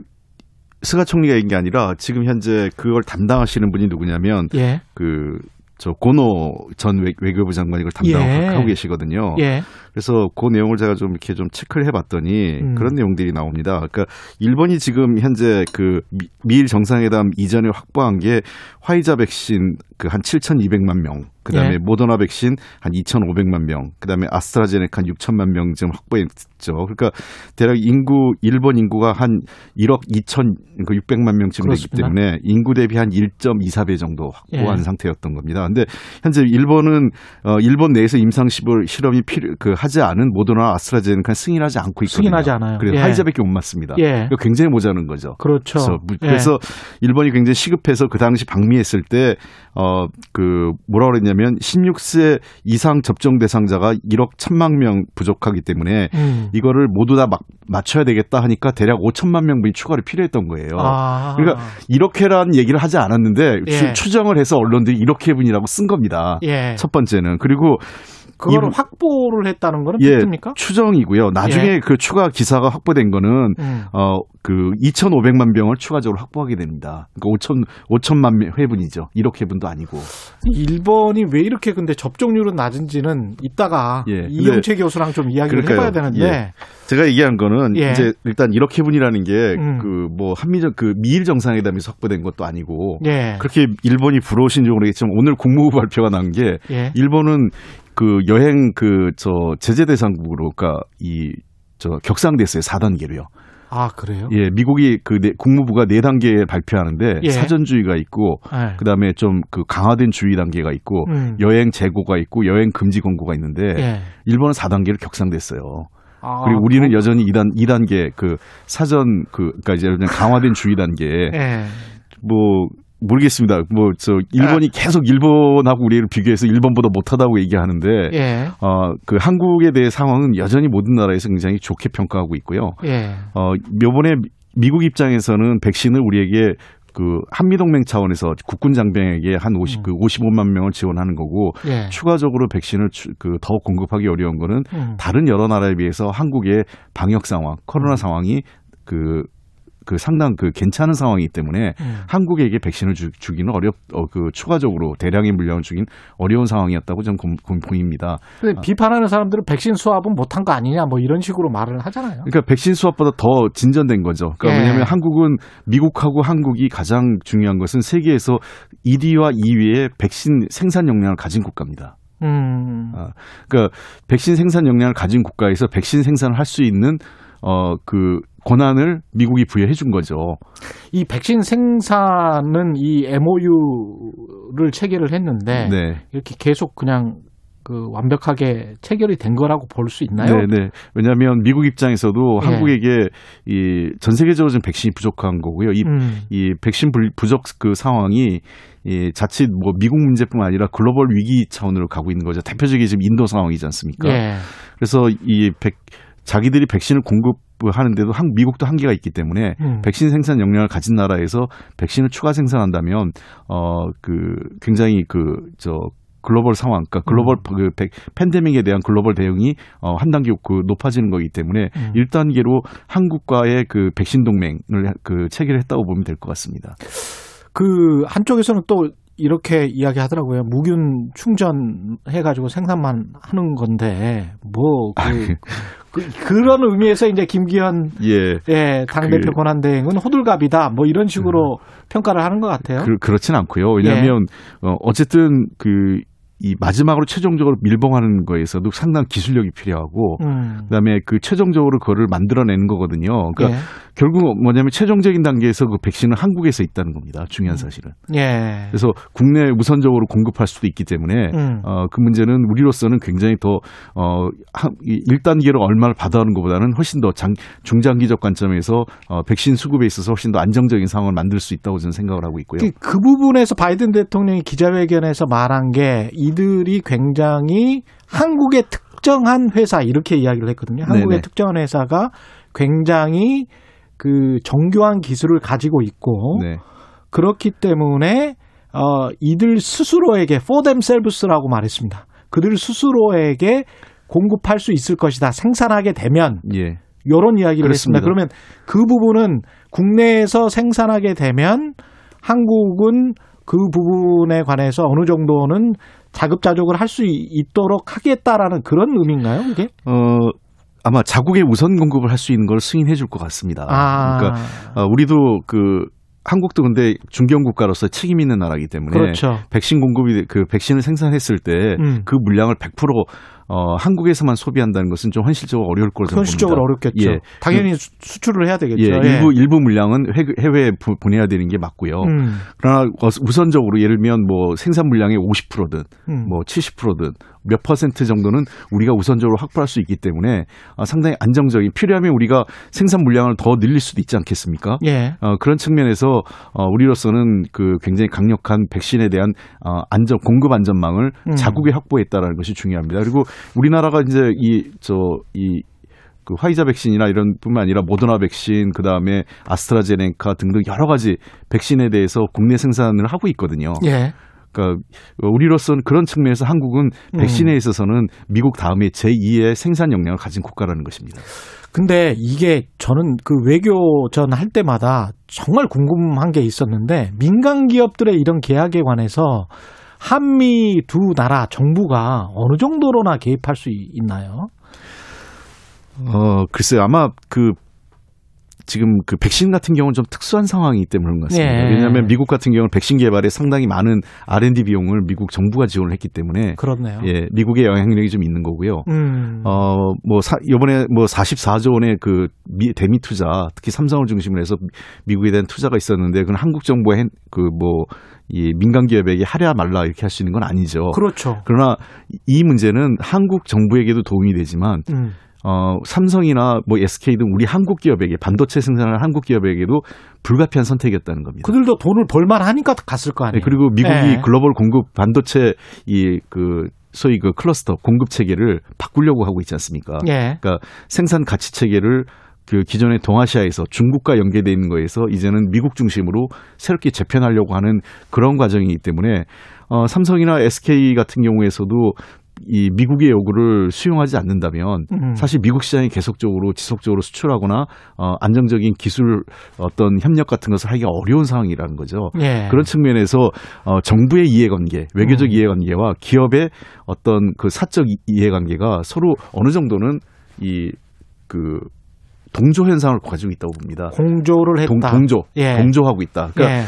스가 총리가 얘기한 게 아니라 지금 현재 그걸 담당하시는 분이 누구냐면 예. 그저 고노 전 외, 교부 장관이 그걸 담당하고 예. 계시거든요. 예. 그래서 그 내용을 제가 좀 이렇게 좀 체크를 해봤더니 음. 그런 내용들이 나옵니다. 그러니까 일본이 지금 현재 그 미일 정상회담 이전에 확보한 게 화이자 백신 그 한 7,200만 명, 그다음에 예. 모더나 백신 한 2,500만 명, 그다음에 아스트라제네카 한 6천만 명 지금 확보했죠. 그러니까 대략 인구 일본 인구가 한 1억 2천 그 600만 명쯤 되기 때문에 인구 대비 한 1.24배 정도 확보한 예. 상태였던 겁니다. 근데 현재 일본은 어 일본 내에서 임상 시범 실험이 필요 그 하지 않은 모더나 아스트라제네카 승인하지 않고 있거든요. 승인하지 않아요. 그래서 예. 화이자밖에 못 맞습니다. 예. 굉장히 모자는 거죠. 그렇죠. 그래서, 예. 그래서 일본이 굉장히 시급해서 그 당시 방미했을 때 어, 그, 뭐라 그랬냐면, 16세 이상 접종 대상자가 1억 1천만 명 부족하기 때문에, 음. 이거를 모두 다 막, 맞춰야 되겠다 하니까 대략 5천만 명분이 추가로 필요했던 거예요. 아. 그러니까, 이렇게라는 얘기를 하지 않았는데, 예. 추정을 해서 언론들이 이렇게 분이라고 쓴 겁니다. 예. 첫 번째는. 그리고, 그거를 확보를 했다는 거는 예, 팩트입니까? 추정이고요. 나중에 예. 그 추가 기사가 확보된 거는 음. 어그 2,500만 병을 추가적으로 확보하게 됩니다. 그러니까 5천 5천만 회분이죠. 1억 회분도 아니고. 일본이 왜 이렇게 근데 접종률은 낮은지는 이따가 예. 이영채 교수랑 좀 이야기를 그러니까요. 해봐야 되는데. 예. 제가 얘기한 거는 예. 이제 일단 1억 회분이라는 게 그뭐 음. 한미적 그 미일 정상회담에서 확보된 것도 아니고 예. 그렇게 일본이 부러우신지 모르겠지만 오늘 국무부 발표가 난게 예. 일본은 그 여행 그 저 제재 대상국으로 그러니까 이 저 격상됐어요. 4단계로요. 아, 그래요? 예, 미국이 그 네, 국무부가 네 단계 발표하는데 예. 사전주의가 있고 예. 그다음에 좀 그 강화된 주의 단계가 있고 음. 여행 재고가 있고 여행 금지 권고가 있는데 예. 일본은 4단계로 격상됐어요. 아, 그리고 우리는 그 여전히 2단 2단계 그 사전 그 그러니까 이제 강화된 주의 단계 예. 뭐 모르겠습니다. 뭐 저 일본이 아. 계속 일본하고 우리를 비교해서 일본보다 못하다고 얘기하는데 예. 어그 한국에 대해 상황은 여전히 모든 나라에서 굉장히 좋게 평가하고 있고요. 예. 어 요번에 미국 입장에서는 백신을 우리에게 그 한미동맹 차원에서 국군 장병에게 한 50, 음. 그 55만 명을 지원하는 거고 예. 추가적으로 백신을 그 더 공급하기 어려운 거는 음. 다른 여러 나라에 비해서 한국의 방역 상황, 코로나 음. 상황이 그 그 상당 그 괜찮은 상황이기 때문에 음. 한국에게 백신을 주, 기는 어렵 어, 그 추가적으로 대량의 물량을 주긴 어려운 상황이었다고 저는 보입니다. 근데 아. 비판하는 사람들은 백신 수합은 못한 거 아니냐 뭐 이런 식으로 말을 하잖아요. 그러니까 백신 수합보다 더 진전된 거죠. 그러니까 예. 왜냐하면 한국은 미국하고 한국이 가장 중요한 것은 세계에서 1위와 2위의 백신 생산 역량을 가진 국가입니다. 음. 아, 그러니까 백신 생산 역량을 가진 국가에서 백신 생산을 할 수 있는 어, 그 권한을 미국이 부여해 준 거죠. 이 백신 생산은 이 MOU를 체결을 했는데 네. 이렇게 계속 그냥 그 완벽하게 체결이 된 거라고 볼 수 있나요? 네, 네. 왜냐하면 미국 입장에서도 네. 한국에게 이 전 세계적으로 좀 백신이 부족한 거고요. 이, 음. 이 백신 부족 그 상황이 이 자칫 뭐 미국 문제뿐만 아니라 글로벌 위기 차원으로 가고 있는 거죠. 대표적인 지금 인도 상황이지 않습니까? 네. 그래서 이 백, 자기들이 백신을 공급 하는데도 한, 미국도 한계가 있기 때문에 음. 백신 생산 역량을 가진 나라에서 백신을 추가 생산한다면 어 그 굉장히 그저 글로벌 상황, 그러니까 글로벌 음. 그 백, 팬데믹에 대한 글로벌 대응이 어, 한 단계 그 높아지는 거기 때문에 음. 1단계로 한국과의 그 백신 동맹을 그 체결했다고 보면 될 것 같습니다. 그 한쪽에서는 또 이렇게 이야기하더라고요. 무균 충전 해가지고 생산만 하는 건데 뭐그 아, 예. 그, 그런 의미에서 이제 김기현 예, 예 당대표 그, 권한대행은 호들갑이다 뭐 이런 식으로 음. 평가를 하는 것 같아요. 그, 그렇진 않고요. 왜냐하면 예. 어, 어쨌든 그 이 마지막으로 최종적으로 밀봉하는 거에서도 상당한 기술력이 필요하고 음. 그다음에 그 최종적으로 그거를 만들어내는 거거든요. 그러니까 예. 결국 뭐냐면 최종적인 단계에서 그 백신은 한국에서 있다는 겁니다. 중요한 음. 사실은. 예. 그래서 국내 우선적으로 공급할 수도 있기 때문에 음. 어, 그 문제는 우리로서는 굉장히 더 어, 1단계로 얼마를 받아오는 것보다는 훨씬 더 장, 중장기적 관점에서 어, 백신 수급에 있어서 훨씬 더 안정적인 상황을 만들 수 있다고 저는 생각을 하고 있고요. 그, 그 부분에서 바이든 대통령이 기자회견에서 말한 게이 들이 굉장히 한국의 특정한 회사 이렇게 이야기를 했거든요. 한국의 네네. 특정한 회사가 굉장히 그 정교한 기술을 가지고 있고 네. 그렇기 때문에 어 이들 스스로에게 for themselves라고 말했습니다. 그들 스스로에게 공급할 수 있을 것이다. 생산하게 되면 예. 이런 이야기를 그렇습니다. 했습니다. 그러면 그 부분은 국내에서 생산하게 되면 한국은 그 부분에 관해서 어느 정도는 자급자족을 할 수 있도록 하겠다라는 그런 의미인가요, 이게? 어, 아마 자국의 우선 공급을 할 수 있는 걸 승인해 줄 것 같습니다. 아. 그러니까 어, 우리도 그 한국도 근데 중견 국가로서 책임 있는 나라이기 때문에 그렇죠. 백신 공급이 그 백신을 생산했을 때그 음. 그 물량을 100% 어, 한국에서만 소비한다는 것은 좀 현실적으로 어려울 거로 봅니다. 현실적으로 어렵겠죠. 예. 당연히 수, 수출을 해야 되겠죠. 예. 예. 일부 일부 물량은 해외에 보내야 되는 게 맞고요. 음. 그러나 우선적으로 예를 들면 뭐 생산 물량의 50%든 음. 뭐 70%든 몇 퍼센트 정도는 우리가 우선적으로 확보할 수 있기 때문에 어, 상당히 안정적인 필요하면 우리가 생산 물량을 더 늘릴 수도 있지 않겠습니까? 예. 어, 그런 측면에서 어, 우리로서는 그 굉장히 강력한 백신에 대한 어, 안전 공급 안전망을 음. 자국에 확보했다라는 것이 중요합니다. 그리고 우리나라가 이제 이 저이 그 화이자 백신이나 이런 뿐만 아니라 모더나 백신 그 다음에 아스트라제네카 등등 여러 가지 백신에 대해서 국내 생산을 하고 있거든요. 예. 그러니까 우리로서는 그런 측면에서 한국은 백신에 음. 있어서는 미국 다음에 제2의 생산 역량을 가진 국가라는 것입니다. 근데 이게 저는 그 외교전 할 때마다 정말 궁금한 게 있었는데 민간 기업들의 이런 계약에 관해서 한미 두 나라 정부가 어느 정도로나 개입할 수 있나요? 어, 글쎄요. 아마 그 지금 그 백신 같은 경우는 좀 특수한 상황이기 때문에 그런 것 같습니다. 네. 왜냐하면 미국 같은 경우는 백신 개발에 상당히 많은 R&D 비용을 미국 정부가 지원을 했기 때문에 그렇네요. 예, 미국의 영향력이 좀 있는 거고요. 음. 어, 뭐 사, 이번에 뭐 44조 원의 그 미, 대미 투자, 특히 삼성을 중심으로 해서 미국에 대한 투자가 있었는데 그건 한국 정부의 그뭐 이 민간 기업에게 하랴 말라 이렇게 할 수 있는 건 아니죠. 그렇죠. 그러나 이 문제는 한국 정부에게도 도움이 되지만 음. 어, 삼성이나 뭐 SK 등 우리 한국 기업에게 반도체 생산하는 한국 기업에게도 불가피한 선택이었다는 겁니다. 그들도 돈을 벌만 하니까 갔을 거 아니에요. 네, 그리고 미국이 네. 글로벌 공급 반도체 이그 소위 그 클러스터 공급 체계를 바꾸려고 하고 있지 않습니까? 네. 그러니까 생산 가치 체계를 그 기존의 동아시아에서 중국과 연계돼 있는 거에서 이제는 미국 중심으로 새롭게 재편하려고 하는 그런 과정이기 때문에 어, 삼성이나 SK 같은 경우에서도 이 미국의 요구를 수용하지 않는다면 음. 사실 미국 시장이 계속적으로 지속적으로 수출하거나 어, 안정적인 기술 어떤 협력 같은 것을 하기가 어려운 상황이라는 거죠. 예. 그런 측면에서 어, 정부의 이해관계, 외교적 음. 이해관계와 기업의 어떤 그 사적 이해관계가 서로 어느 정도는 이그 동조 현상을 가지고 있다고 봅니다. 공조를 했다. 동, 조 예. 동조하고 있다. 그러니까 예.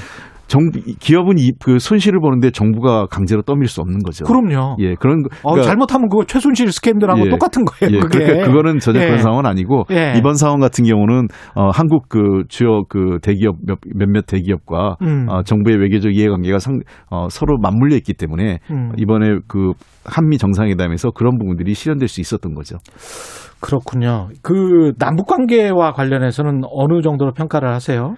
정부 기업은 이, 그 손실을 보는데 정부가 강제로 떠밀 수 없는 거죠. 그럼요. 예, 그런 어, 그러니까, 잘못하면 그거 최순실 스캔들하고 예, 똑같은 거예요. 예, 그게. 그러니까 그거는 전혀 예. 그런 상황은 아니고 예. 이번 상황 같은 경우는 어, 한국 그 주요 그 대기업 몇, 몇몇 대기업과 음. 어, 정부의 외교적 이해관계가 상, 어, 서로 맞물려 있기 때문에 음. 이번에 그 한미 정상회담에서 그런 부분들이 실현될 수 있었던 거죠. 그렇군요. 그 남북 관계와 관련해서는 어느 정도로 평가를 하세요?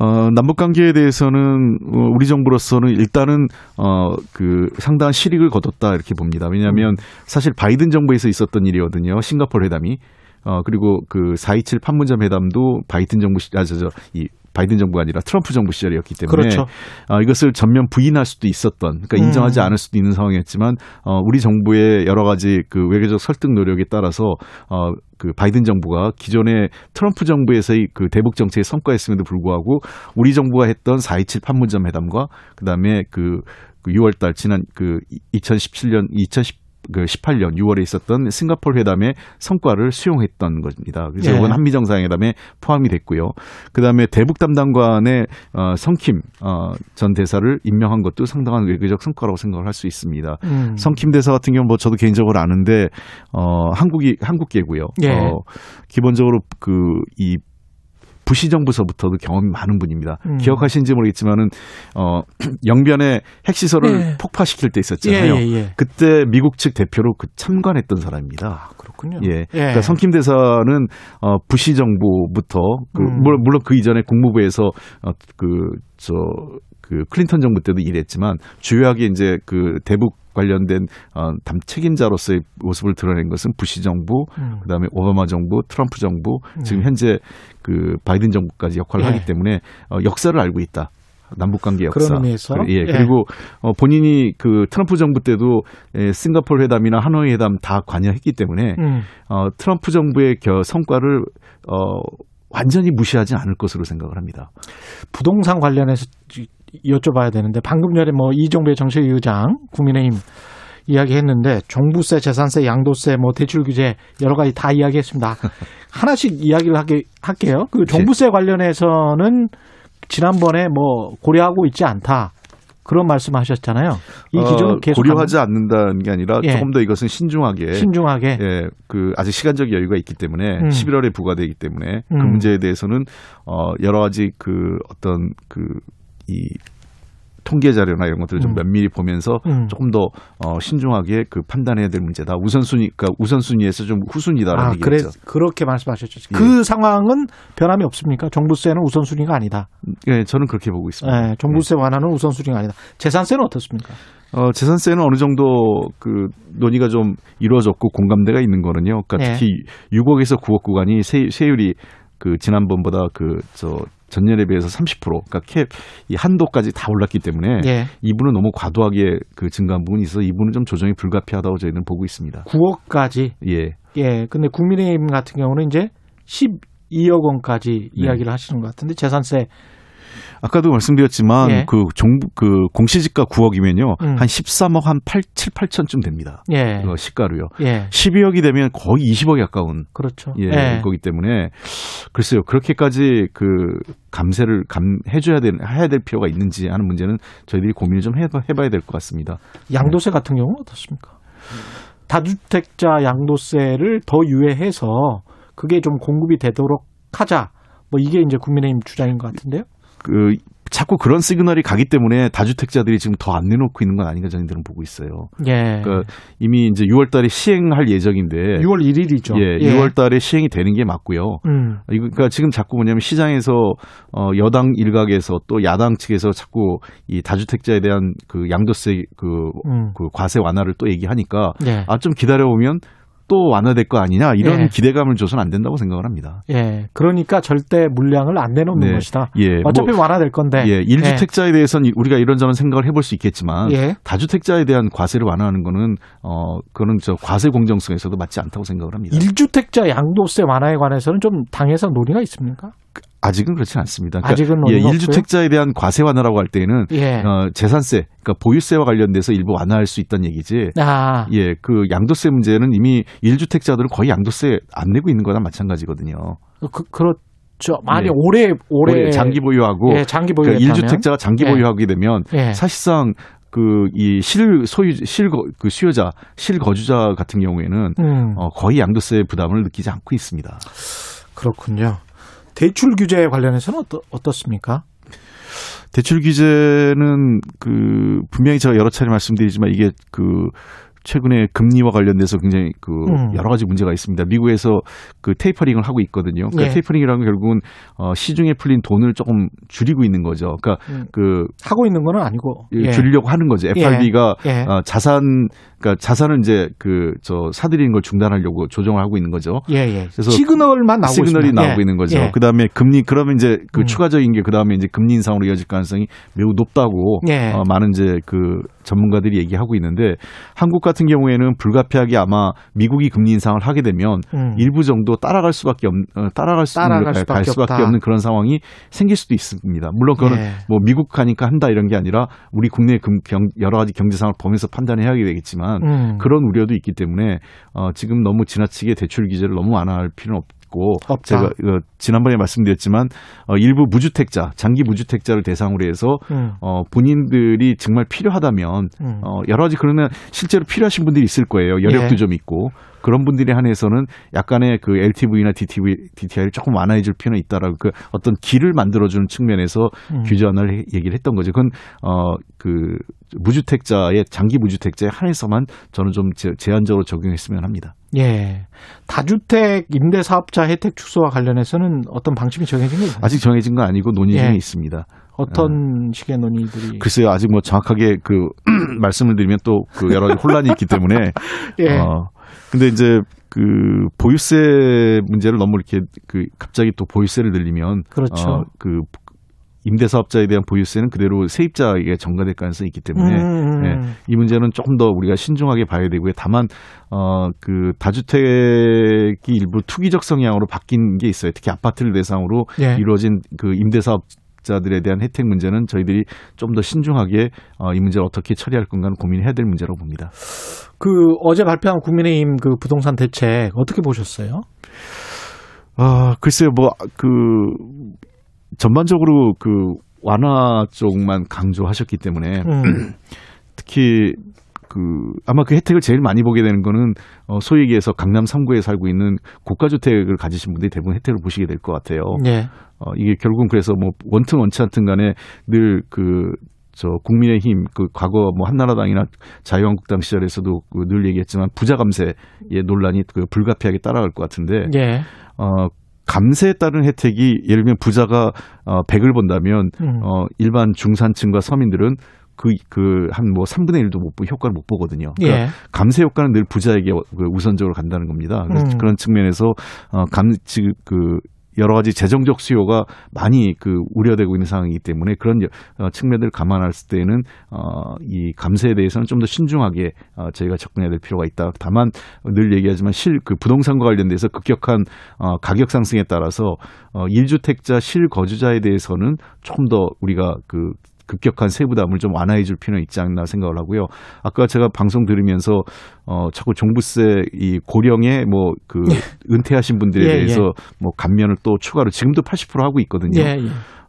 어, 남북 관계에 대해서는 어, 우리 정부로서는 일단은 어, 그 상당한 실익을 거뒀다 이렇게 봅니다. 왜냐하면 사실 바이든 정부에서 있었던 일이거든요. 싱가포르 회담이. 어, 그리고 그 427 판문점 회담도 바이든 정부 시, 아, 저, 저, 이 바이든 정부가 아니라 트럼프 정부 시절이었기 때문에 그렇죠. 어, 이것을 전면 부인할 수도 있었던 그러니까 인정하지 음. 않을 수도 있는 상황이었지만 어, 우리 정부의 여러 가지 그 외교적 설득 노력에 따라서 어, 그 바이든 정부가 기존의 트럼프 정부에서의 그 대북 정책의 성과였음에도 불구하고 우리 정부가 했던 4.27 판문점 회담과 그다음에 그 6월달 그 지난 그 2017년 2010 그 18년 6월에 있었던 싱가폴 회담의 성과를 수용했던 겁니다. 그래서 예. 이건 한미 정상회담에 포함이 됐고요. 그다음에 대북 담당관의 어, 성킴 어, 전 대사를 임명한 것도 상당한 외교적 성과라고 생각을 할 수 있습니다. 음. 성킴 대사 같은 경우 뭐 저도 개인적으로 아는데 어, 한국이 한국계고요. 예. 어, 기본적으로 그 이 부시 정부서부터도 경험이 많은 분입니다. 음. 기억하시는지 모르겠지만은 어 영변의 핵시설을 예. 폭파시킬 때 있었잖아요. 예, 예, 예, 그때 미국 측 대표로 그 참관했던 사람입니다. 아, 그렇군요. 예. 예. 그러니까 성킴 대사는 어 부시 정부부터 그 음. 물론 그 이전에 국무부에서 어 그저 그 클린턴 정부 때도 일했지만 주요하게 이제 그 대북 관련된 어, 담 책임자로서의 모습을 드러낸 것은 부시 정부, 음. 그다음에 오바마 정부, 트럼프 정부, 음. 지금 현재 그 바이든 정부까지 역할을 예. 하기 때문에 어, 역사를 알고 있다. 남북 관계 역사. 그런 의미에서 예, 예. 그리고 어, 본인이 그 트럼프 정부 때도 에, 싱가폴 회담이나 하노이 회담 다 관여했기 때문에 음. 어, 트럼프 정부의 겨, 성과를 어, 완전히 무시하지 않을 것으로 생각을 합니다. 부동산 관련해서 여쭤봐야 되는데 방금 전에 뭐 이종배 정책위 의장 국민의힘 이야기했는데 종부세, 재산세, 양도세, 뭐 대출 규제 여러 가지 다 이야기했습니다. 하나씩 이야기를 하게 할게요. 그 종부세 네. 관련해서는 지난번에 뭐 고려하고 있지 않다. 그런 말씀하셨잖아요. 이 기준은 어, 계속 고려하지 않는다는 게 아니라 예. 조금 더 이것은 신중하게 신중하게 예, 그 아직 시간적 여유가 있기 때문에 음. 11월에 부과되기 때문에 그 음. 그 문제에 대해서는 어 여러 가지 그 어떤 그 이 통계 자료나 이런 것들을 좀 음. 면밀히 보면서 음. 조금 더 어, 신중하게 그 판단해야 될 문제다. 우선순위, 그러니까 우선순위에서 좀 후순위다라는 아, 얘기죠. 그래, 그렇게 말씀하셨죠. 예. 그 상황은 변함이 없습니까? 종부세는 우선순위가 아니다. 네, 저는 그렇게 보고 있습니다. 네, 종부세 완화는 우선순위가 아니다. 재산세는 어떻습니까? 어, 재산세는 어느 정도 그 논의가 좀 이루어졌고 공감대가 있는 거는요. 그러니까 네. 특히 6억에서 9억 구간이 세, 세율이 그 지난번보다 그 저 전년에 비해서 30% 그러니까 캡 이 한도까지 다 올랐기 때문에 예. 이분은 너무 과도하게 그 증가한 부분이 있어서 이분은 좀 조정이 불가피하다고 저희는 보고 있습니다. 9억까지. 예. 예. 근데 국민의힘 같은 경우는 이제 12억 원까지 네. 이야기를 하시는 것 같은데 재산세 아까도 말씀드렸지만 예. 그 정부 그 공시지가 9억이면요. 음. 한 13억 한 8, 7, 8천쯤 됩니다. 예. 그 시가로요. 예. 12억이 되면 거의 20억에 가까운 그렇죠. 예, 예. 거기 때문에 글쎄요. 그렇게까지 그 감세를 감해 줘야 될 해야 될 필요가 있는지 하는 문제는 저희들이 고민을 좀 해봐, 해봐야 될 것 같습니다. 양도세 같은 경우는 어떻습니까? 다주택자 양도세를 더 유예해서 그게 좀 공급이 되도록 하자. 뭐 이게 이제 국민의힘 주장인 것 같은데요. 그 자꾸 그런 시그널이 가기 때문에 다주택자들이 지금 더 안 내놓고 있는 건 아닌가 저희들은 보고 있어요. 예. 그러니까 이미 이제 6월 달에 시행할 예정인데 6월 1일이죠. 예, 예. 6월 달에 시행이 되는 게 맞고요. 음. 그러니까 지금 자꾸 뭐냐면 시장에서 어 여당 일각에서 또 야당 측에서 자꾸 이 다주택자에 대한 그 양도세 그, 음. 그 과세 완화를 또 얘기하니까 예. 아좀 기다려 보면 또 완화될 거 아니냐 이런 예. 기대감을 줘서는 안 된다고 생각을 합니다. 예. 그러니까 절대 물량을 안 내놓는 네. 것이다. 예. 어차피 뭐, 완화될 건데. 예. 1주택자에 예. 대해서는 우리가 이런저런 생각을 해볼 수 있겠지만 예. 다주택자에 대한 과세를 완화하는 거는 어 그런 저 과세 공정성에서도 맞지 않다고 생각을 합니다. 1주택자 양도세 완화에 관해서는 좀 당에서 논의가 있습니까? 아직은 그렇지는 않습니다. 그러니까 아직은 예, 1주택자에 대한 과세 완화라고 할 때는 예. 어, 재산세, 그러니까 보유세와 관련돼서 일부 완화할 수 있다는 얘기지. 아. 예, 그 양도세 문제는 이미 1주택자들은 거의 양도세 안 내고 있는 거나 마찬가지거든요. 그, 그렇죠. 많이 예. 오래, 오래 장기 보유하고 예, 장기 보유 그러니까 1주택자가 장기 예. 보유하게 되면 예. 사실상 그이실 소유 실그 수요자 실거주자 같은 경우에는 음. 어, 거의 양도세 부담을 느끼지 않고 있습니다. 그렇군요. 대출 규제 관련해서는 어떠, 어떻습니까? 대출 규제는 그 분명히 제가 여러 차례 말씀드리지만 이게 그 최근에 금리와 관련돼서 굉장히 그 음. 여러 가지 문제가 있습니다. 미국에서 그 tapering을 하고 있거든요. 그러니까 네. tapering이라는 건 결국은 어 시중에 풀린 돈을 조금 줄이고 있는 거죠. 그러니까 음. 그 하고 있는 건 아니고 예. 줄이려고 하는 거죠. FRB가 예. 예. 어 자산 그러니까 자산을 이제 그 저 사들이는 걸 중단하려고 조정을 하고 있는 거죠. 예, 예. 그래서 시그널만 나오고 시그널이 있습니다. 나오고 예. 있는 거죠. 예. 그다음에 금리 그러면 이제 그 음. 추가적인 게 그다음에 이제 금리 인상으로 이어질 가능성이 매우 높다고 예. 어, 많은 이제 그 전문가들이 얘기하고 있는데 한국 같은 경우에는 불가피하게 아마 미국이 금리 인상을 하게 되면 음. 일부 정도 따라갈 수밖에 없 어, 따라갈 수 따라갈 수밖에, 갈 수밖에 없다. 없는 그런 상황이 생길 수도 있습니다. 물론 그거는 예. 뭐 미국 하니까 한다 이런 게 아니라 우리 국내 금, 경, 여러 가지 경제 상황을 보면서 판단해야 되겠지만 음. 그런 우려도 있기 때문에 어, 지금 너무 지나치게 대출 규제를 너무 완화할 필요는 없. 고 제가 어, 지난번에 말씀드렸지만 어, 일부 무주택자, 장기 무주택자를 대상으로 해서 음. 어, 본인들이 정말 필요하다면 음. 어, 여러 가지 그러면 실제로 필요하신 분들이 있을 거예요. 여력도 예. 좀 있고 그런 분들에 한해서는 약간의 그 LTV나 DTV, DTI를 조금 완화해 줄 필요는 있다라고 그 어떤 길을 만들어 주는 측면에서 음. 규제안을 얘기를 했던 거죠. 그건 어, 그 무주택자의 장기 무주택자에 한해서만 저는 좀 제한적으로 적용했으면 합니다. 예. 다주택 임대 사업자 혜택 축소와 관련해서는 어떤 방침이 정해진 게 있나요? 아직 정해진 건 아니고 논의 중에 예. 있습니다. 어떤 어. 식의 논의들이 글쎄요 아직 뭐 정확하게 그 말씀을 드리면 또 그 여러 가지 혼란이 있기 때문에 예. 어 근데 이제 그 보유세 문제를 너무 이렇게 그 갑자기 또 보유세를 늘리면 그렇죠. 어, 그 임대사업자에 대한 보유세는 그대로 세입자에게 전가될 가능성이 있기 때문에 음. 음, 음. 예, 이 문제는 조금 더 우리가 신중하게 봐야 되고요. 다만 어그 다주택이 일부 투기적 성향으로 바뀐 게 있어요. 특히 아파트를 대상으로 예. 이루어진 그 임대사업 자들에 대한 혜택 문제는 저희들이 좀 더 신중하게 어, 이 문제를 어떻게 처리할 건가는 고민해야 될 문제라고 봅니다. 그 어제 발표한 국민의힘 그 부동산 대책 어떻게 보셨어요? 아 글쎄요 뭐 그 전반적으로 그 완화 쪽만 강조하셨기 때문에 음. 특히 그 아마 그 혜택을 제일 많이 보게 되는 거는 어 소위 얘기해서 강남 3구에 살고 있는 고가 주택을 가지신 분들이 대부분 혜택을 보시게 될 것 같아요. 네. 어 이게 결국은 그래서 뭐 원튼 원치 않든 간에 늘그 저 국민의힘 그 과거 뭐 한나라당이나 자유한국당 시절에서도 그 늘 얘기했지만 부자 감세의 논란이 그 불가피하게 따라갈 것 같은데 네. 어 감세에 따른 혜택이 예를 들면 부자가 어 100을 본다면 음. 어 일반 중산층과 서민들은 그, 그, 한 뭐 3분의 1도 못, 효과를 못 보거든요. 그러니까 예. 감세 효과는 늘 부자에게 그 우선적으로 간다는 겁니다. 음. 그런 측면에서, 어, 감, 즉, 그, 여러 가지 재정적 수요가 많이 그 우려되고 있는 상황이기 때문에 그런 어, 측면들을 감안했을 때는 어, 이 감세에 대해서는 좀 더 신중하게 어, 저희가 접근해야 될 필요가 있다. 다만 늘 얘기하지만 실 그 부동산과 관련돼서 급격한 어, 가격 상승에 따라서 어, 1주택자 실거주자에 대해서는 조금 더 우리가 그 급격한 세부담을 좀 완화해 줄 필요는 있지 않나 생각을 하고요. 아까 제가 방송 들으면서 어 자꾸 종부세 이 고령의 뭐그 예. 은퇴하신 분들에 예, 예. 대해서 예. 뭐 감면을 또 추가로 지금도 80% 하고 있거든요.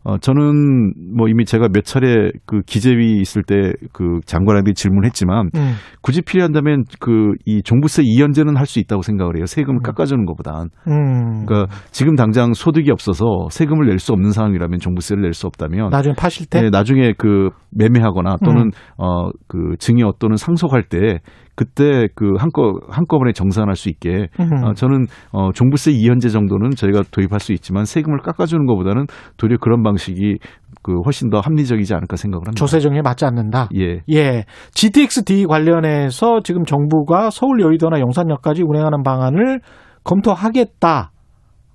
어, 저는 뭐 이미 제가 몇 차례 그 기재위 있을 때 그 장관한테 질문했지만 음. 굳이 필요한다면 그 이 종부세 이연제는 할 수 있다고 생각을 해요. 세금을 음. 깎아주는 것보단. 음. 그러니까 지금 당장 소득이 없어서 세금을 낼 수 없는 상황이라면 종부세를 낼 수 없다면 나중에 파실 때, 네, 나중에 그 매매하거나 또는 음. 어그 증여 또는 상속할 때 그때 그 한꺼 한꺼번에 정산할 수 있게 어, 저는 어 종부세 이연제 정도는 저희가 도입할 수 있지만 세금을 깎아주는 것보다는 도리어 그런 방식이 그 훨씬 더 합리적이지 않을까 생각을 합니다. 조세 정에 맞지 않는다. 예. 예. GTX-D 관련해서 지금 정부가 서울 여의도나 용산역까지 운행하는 방안을 검토하겠다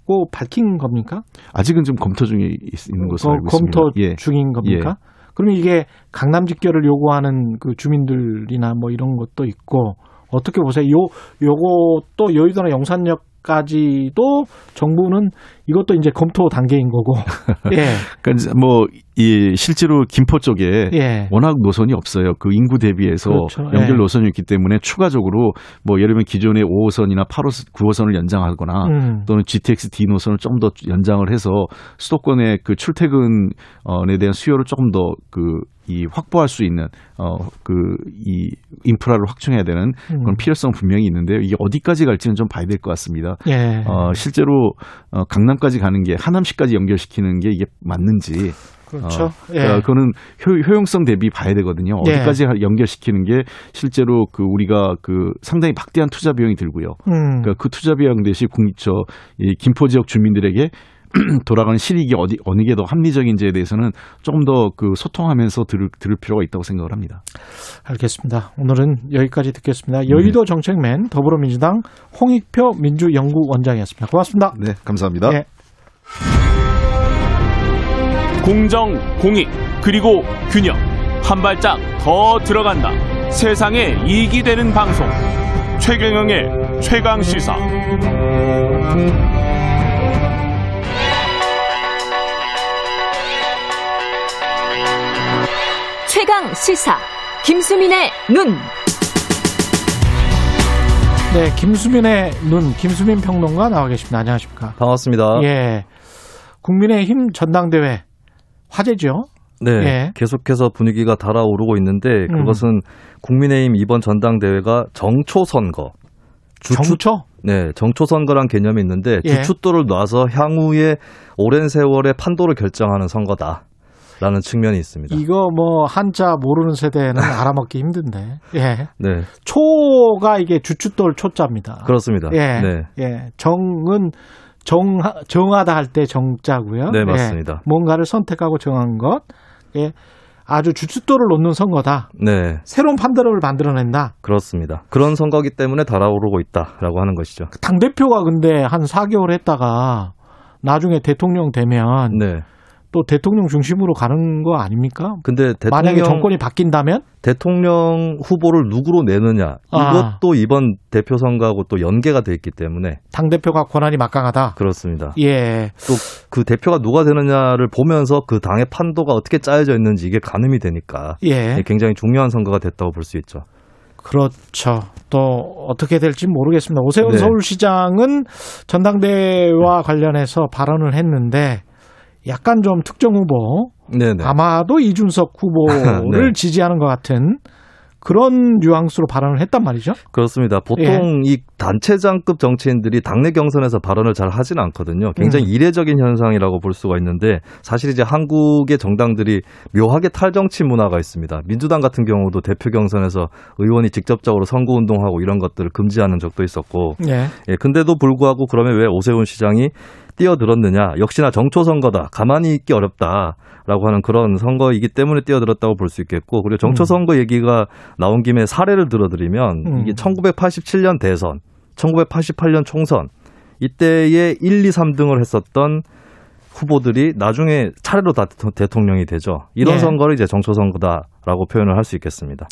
고 밝힌 겁니까? 아직은 좀 검토 중에 있는 것으로 알고 있습니다. 검토 예. 중인 겁니까? 예. 그러면 이게 강남 직결을 요구하는 그 주민들이나 뭐 이런 것도 있고 어떻게 보세요? 요 요것도 여의도나 용산역까지도 정부는 이것도 이제 검토 단계인 거고. 예. 그러니까 뭐이 실제로 김포 쪽에 예. 워낙 노선이 없어요. 그 인구 대비해서 그렇죠. 연결 예. 노선이 있기 때문에 추가적으로 뭐 예를 들면 기존의 5호선이나 8호 9호선을 연장하거나 음. 또는 GTX D 노선을 좀 더 연장을 해서 수도권의 그 출퇴근에 대한 수요를 조금 더그 이 확보할 수 있는 어그 이 인프라를 확충해야 되는 그런 음. 필요성 분명히 있는데요. 이게 어디까지 갈지는 좀 봐야 될 것 같습니다. 예. 어 실제로 어 강남 까지 가는 게 하남시까지 연결시키는 게 이게 맞는지 그렇죠. 어, 예. 그러니까 그거는 효, 용성 대비 봐야 되거든요. 예. 어디까지 예. 연결시키는 게 실제로 그 우리가 그 상당히 막대한 투자 비용이 들고요. 음. 그러니까 그 투자 비용 대신 국저 이 김포 지역 주민들에게 돌아가는 실익이 어디 어느 게 더 합리적인지에 대해서는 조금 더 그 소통하면서 들을, 들을 필요가 있다고 생각을 합니다. 알겠습니다. 오늘은 여기까지 듣겠습니다. 여의도 네. 정책맨 더불어민주당 홍익표 민주연구원장이었습니다. 고맙습니다. 네, 감사합니다. 네. 공정, 공익, 그리고 균형. 한 발짝 더 들어간다. 세상에 이익이 되는 방송. 최경영의 최강 시사. 최강 시사 김수민의 눈. 네, 김수민의 눈 김수민 평론가 나와 계십니다. 안녕하십니까? 반갑습니다. 예. 국민의힘 전당대회 화제죠. 네, 예. 계속해서 분위기가 달아오르고 있는데 음. 그것은 음. 국민의힘 이번 전당대회가 정초 선거. 정초? 네, 정초 선거란 개념이 있는데 예. 주춧돌을 놔서 향후에 오랜 세월의 판도를 결정하는 선거다. 라는 측면이 있습니다. 이거 뭐 한자 모르는 세대는 알아먹기 힘든데. 예. 네. 초가 이게 주춧돌 초자입니다. 그렇습니다. 예. 네. 예. 정은 정 정하다 할 때 정자고요. 네, 맞습니다. 예. 뭔가를 선택하고 정한 것. 예. 아주 주춧돌을 놓는 선거다. 네. 새로운 판도를 만들어낸다. 그렇습니다. 그런 선거기 때문에 달아오르고 있다라고 하는 것이죠. 당 대표가 근데 한 4개월 했다가 나중에 대통령 되면 네. 또 대통령 중심으로 가는 거 아닙니까? 근데 대통령, 만약에 정권이 바뀐다면 대통령 후보를 누구로 내느냐 아. 이것도 아. 이번 대표 선거하고 또 연계가 돼 있기 때문에 당 대표가 권한이 막강하다. 그렇습니다. 예. 또 그 대표가 누가 되느냐를 보면서 그 당의 판도가 어떻게 짜여져 있는지 이게 가늠이 되니까 예. 굉장히 중요한 선거가 됐다고 볼 수 있죠. 그렇죠. 또 어떻게 될지 모르겠습니다. 오세훈 네. 서울시장은 전당대회와 관련해서 발언을 했는데 약간 좀 특정 후보 네네. 아마도 이준석 후보를 네. 지지하는 것 같은 그런 뉘앙스로 발언을 했단 말이죠. 그렇습니다. 보통 예. 이 단체장급 정치인들이 당내 경선에서 발언을 잘 하지는 않거든요. 굉장히 음. 이례적인 현상이라고 볼 수가 있는데 사실 이제 한국의 정당들이 묘하게 탈정치 문화가 있습니다. 민주당 같은 경우도 대표 경선에서 의원이 직접적으로 선거 운동하고 이런 것들을 금지하는 적도 있었고. 예. 예 근데도 불구하고 그러면 왜 오세훈 시장이 뛰어들었느냐. 역시나 정초 선거다. 가만히 있기 어렵다라고 하는 그런 선거이기 때문에 뛰어들었다고 볼 수 있겠고 그리고 정초 선거 음. 얘기가 나온 김에 사례를 들어드리면 음. 이게 1987년 대선, 1988년 총선 이때에 1, 2, 3등을 했었던 후보들이 나중에 차례로 다 대통령이 되죠. 이런 예. 선거를 이제 정초 선거다라고 표현을 할 수 있겠습니다.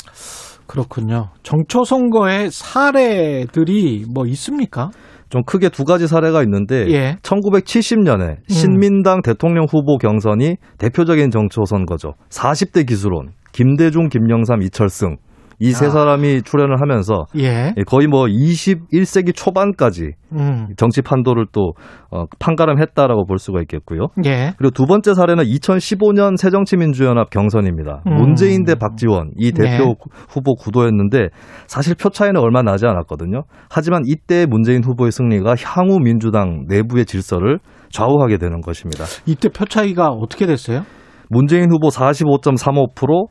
그렇군요. 정초 선거의 사례들이 뭐 있습니까? 좀 크게 두 가지 사례가 있는데 예. 1970년에 음. 신민당 대통령 후보 경선이 대표적인 정초 선거죠. 40대 기수론 김대중, 김영삼, 이철승 이세 아. 사람이 출연을 하면서 예. 예 거의 뭐 21세기 초반까지 음. 정치 판도를 또 어, 판가름했다라고 볼 수가 있겠고요. 예. 그리고 두 번째 사례는 2015년 새정치민주연합 경선입니다. 음. 문재인 대 박지원 이 대표 예. 후보 구도였는데 사실 표 차이는 얼마 나지 않았거든요. 하지만 이때 문재인 후보의 승리가 향후 민주당 내부의 질서를 좌우하게 되는 것입니다. 이때 표 차이가 어떻게 됐어요? 문재인 후보 45.35%,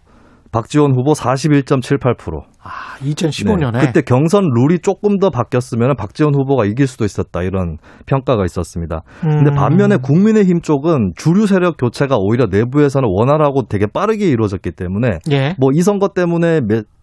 박지원 후보 41.78%. 아, 2015년에 네, 그때 경선 룰이 조금 더 바뀌었으면 박지원 후보가 이길 수도 있었다 이런 평가가 있었습니다. 음. 근데 반면에 국민의힘 쪽은 주류 세력 교체가 오히려 내부에서는 원활하고 되게 빠르게 이루어졌기 때문에 예. 뭐이 선거 때문에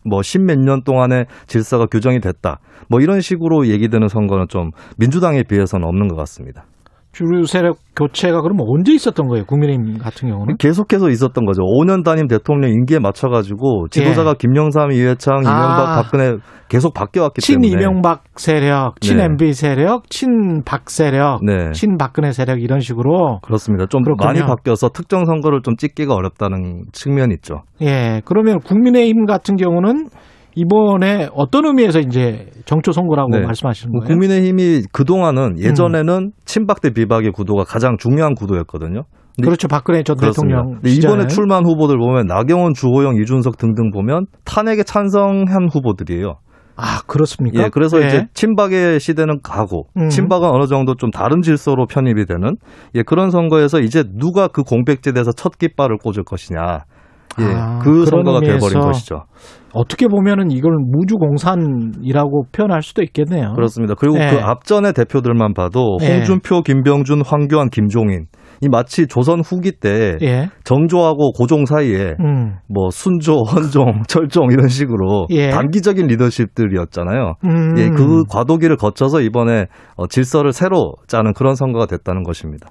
뭐 십몇 년 동안의 질서가 규정이 됐다. 뭐 이런 식으로 얘기되는 선거는 좀 민주당에 비해서는 없는 것 같습니다. 주류 세력 교체가 그러면 언제 있었던 거예요? 국민의힘 같은 경우는? 계속해서 있었던 거죠. 5년 단임 대통령 임기에 맞춰가지고 지도자가 예. 김영삼, 이회창, 이명박, 아. 박근혜 계속 바뀌어왔기 친 때문에. 친 이명박 세력, 친 네. MB 세력, 친 박 세력, 네. 친 박근혜 세력 이런 식으로. 그렇습니다. 좀 그렇군요. 많이 바뀌어서 특정 선거를 좀 찍기가 어렵다는 측면이 있죠. 예. 그러면 국민의힘 같은 경우는 이번에 어떤 의미에서 이제 정초 선거라고 네. 말씀하시는 뭐 거예요? 국민의힘이 그동안은 예전에는 음. 친박 대 비박의 구도가 가장 중요한 구도였거든요. 그렇죠. 박근혜 전 그렇습니다. 대통령. 이번에 출마한 후보들 보면 나경원, 주호영, 이준석 등등 보면 탄핵에 찬성한 후보들이에요. 아, 그렇습니까? 예, 그래서 네. 이제 친박의 시대는 가고 음. 친박은 어느 정도 좀 다른 질서로 편입이 되는 예, 그런 선거에서 이제 누가 그 공백지대에서 첫 깃발을 꽂을 것이냐. 예, 아, 그 선거가 돼버린 것이죠. 어떻게 보면은 이걸 무주공산이라고 표현할 수도 있겠네요. 그렇습니다. 그리고 네. 그 앞전의 대표들만 봐도 네. 홍준표, 김병준, 황교안, 김종인 이 마치 조선 후기 때 예. 정조하고 고종 사이에 음. 뭐 순조, 헌종, 철종 이런 식으로 예. 단기적인 리더십들이었잖아요. 음. 예, 그 과도기를 거쳐서 이번에 어, 질서를 새로 짜는 그런 선거가 됐다는 것입니다.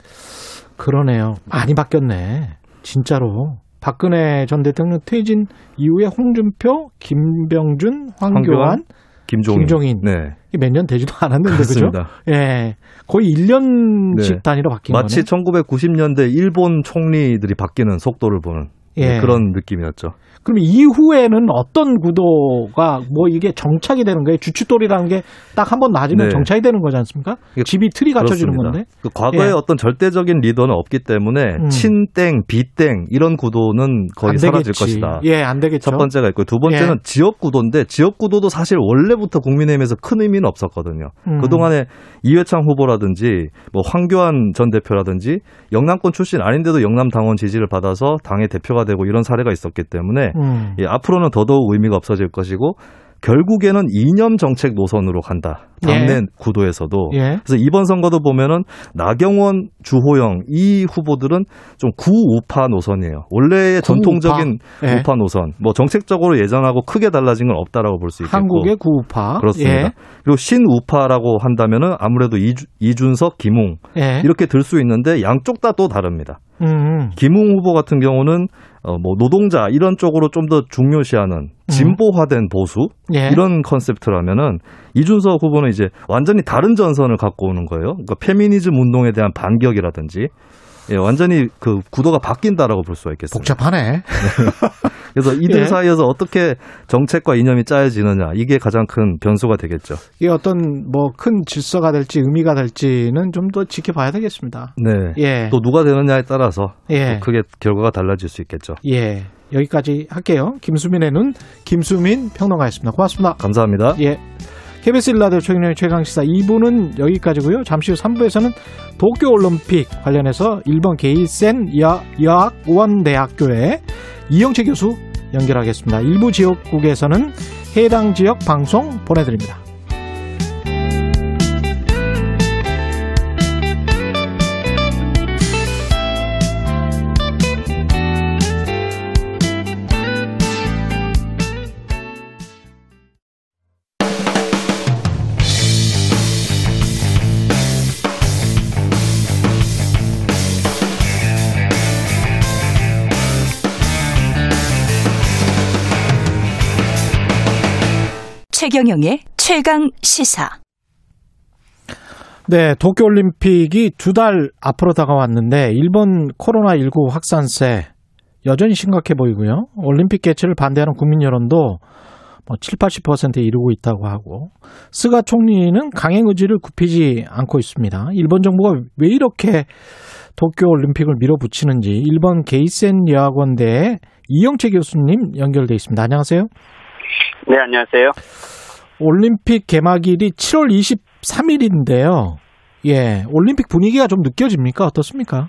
그러네요. 많이 바뀌었네. 진짜로. 박근혜 전 대통령 퇴진 이후에 홍준표, 김병준, 황교안, 김종인, 김종인. 네. 몇년 되지도 않았는데 그죠? 예. 거의 1년씩 네. 단위로 바뀐 마치 거네. 1990년대 일본 총리들이 바뀌는 속도를 보는 예. 네, 그런 느낌이었죠. 그럼 이후에는 어떤 구도가 뭐 이게 정착이 되는 거예요? 주춧돌이라는 게 딱 한 번 낮으면 네. 정착이 되는 거지 않습니까? 집이 틀이 갖춰지는 건데. 그 과거에 예. 어떤 절대적인 리더는 없기 때문에 음. 친땡, 비땡 이런 구도는 거의 사라질 것이다. 예, 안 되겠죠. 첫 번째가 있고 두 번째는 예. 지역 구도인데 지역 구도도 사실 원래부터 국민의힘에서 큰 의미는 없었거든요. 음. 그동안에 이회창 후보라든지 뭐 황교안 전 대표라든지 영남권 출신 아닌데도 영남 당원 지지를 받아서 당의 대표가 되고 이런 사례가 있었기 때문에 음. 예, 앞으로는 더더욱 의미가 없어질 것이고 결국에는 이념 정책 노선으로 간다. 당내 예. 구도에서도. 예. 그래서 이번 선거도 보면은 나경원, 주호영 이 후보들은 좀 구우파 노선이에요. 원래의 구우파. 전통적인 예. 우파 노선. 뭐 정책적으로 예전하고 크게 달라진 건 없다라고 볼 수 있겠고. 한국의 구우파. 그렇습니다. 예. 그리고 신우파라고 한다면은 아무래도 이준, 석 김웅 예. 이렇게 들 수 있는데 양쪽 다 또 다릅니다. 음. 김웅 후보 같은 경우는 어, 뭐 노동자 이런 쪽으로 좀 더 중요시하는 음. 진보화된 보수 예. 이런 컨셉트라면은 이준석 후보는 이제 완전히 다른 전선을 갖고 오는 거예요. 그러니까 페미니즘 운동에 대한 반격이라든지 예, 완전히 그 구도가 바뀐다라고 볼 수가 있겠습니다. 복잡하네. 그래서 이들 예. 사이에서 어떻게 정책과 이념이 짜여지느냐 이게 가장 큰 변수가 되겠죠. 이게 어떤 뭐 큰 질서가 될지 의미가 될지는 좀 더 지켜봐야 되겠습니다. 네. 예. 또 누가 되느냐에 따라서 예. 크게 결과가 달라질 수 있겠죠. 예. 여기까지 할게요. 김수민의 눈 김수민 평론가였습니다. 고맙습니다. 감사합니다. 예. KBS 일라디오 최경영의 최강시사 2부는 여기까지고요. 잠시 후 3부에서는 도쿄올림픽 관련해서 일본 게이센 여학원대학교의 이영채 교수 연결하겠습니다. 일부 지역국에서는 해당 지역 방송 보내드립니다. 최경영의 최강 시사. 네, 도쿄올림픽이 두 달 앞으로 다가왔는데 일본 코로나19 확산세 여전히 심각해 보이고요. 올림픽 개최를 반대하는 국민 여론도 뭐 7, 80%에 이르고 있다고 하고 스가 총리는 강행 의지를 굽히지 않고 있습니다. 일본 정부가 왜 이렇게 도쿄 올림픽을 밀어붙이는지 일본 게이센 여학원대 이영채 교수님 연결돼 있습니다. 안녕하세요. 네, 안녕하세요. 올림픽 개막일이 7월 23일인데요. 예, 올림픽 분위기가 좀 느껴집니까? 어떻습니까?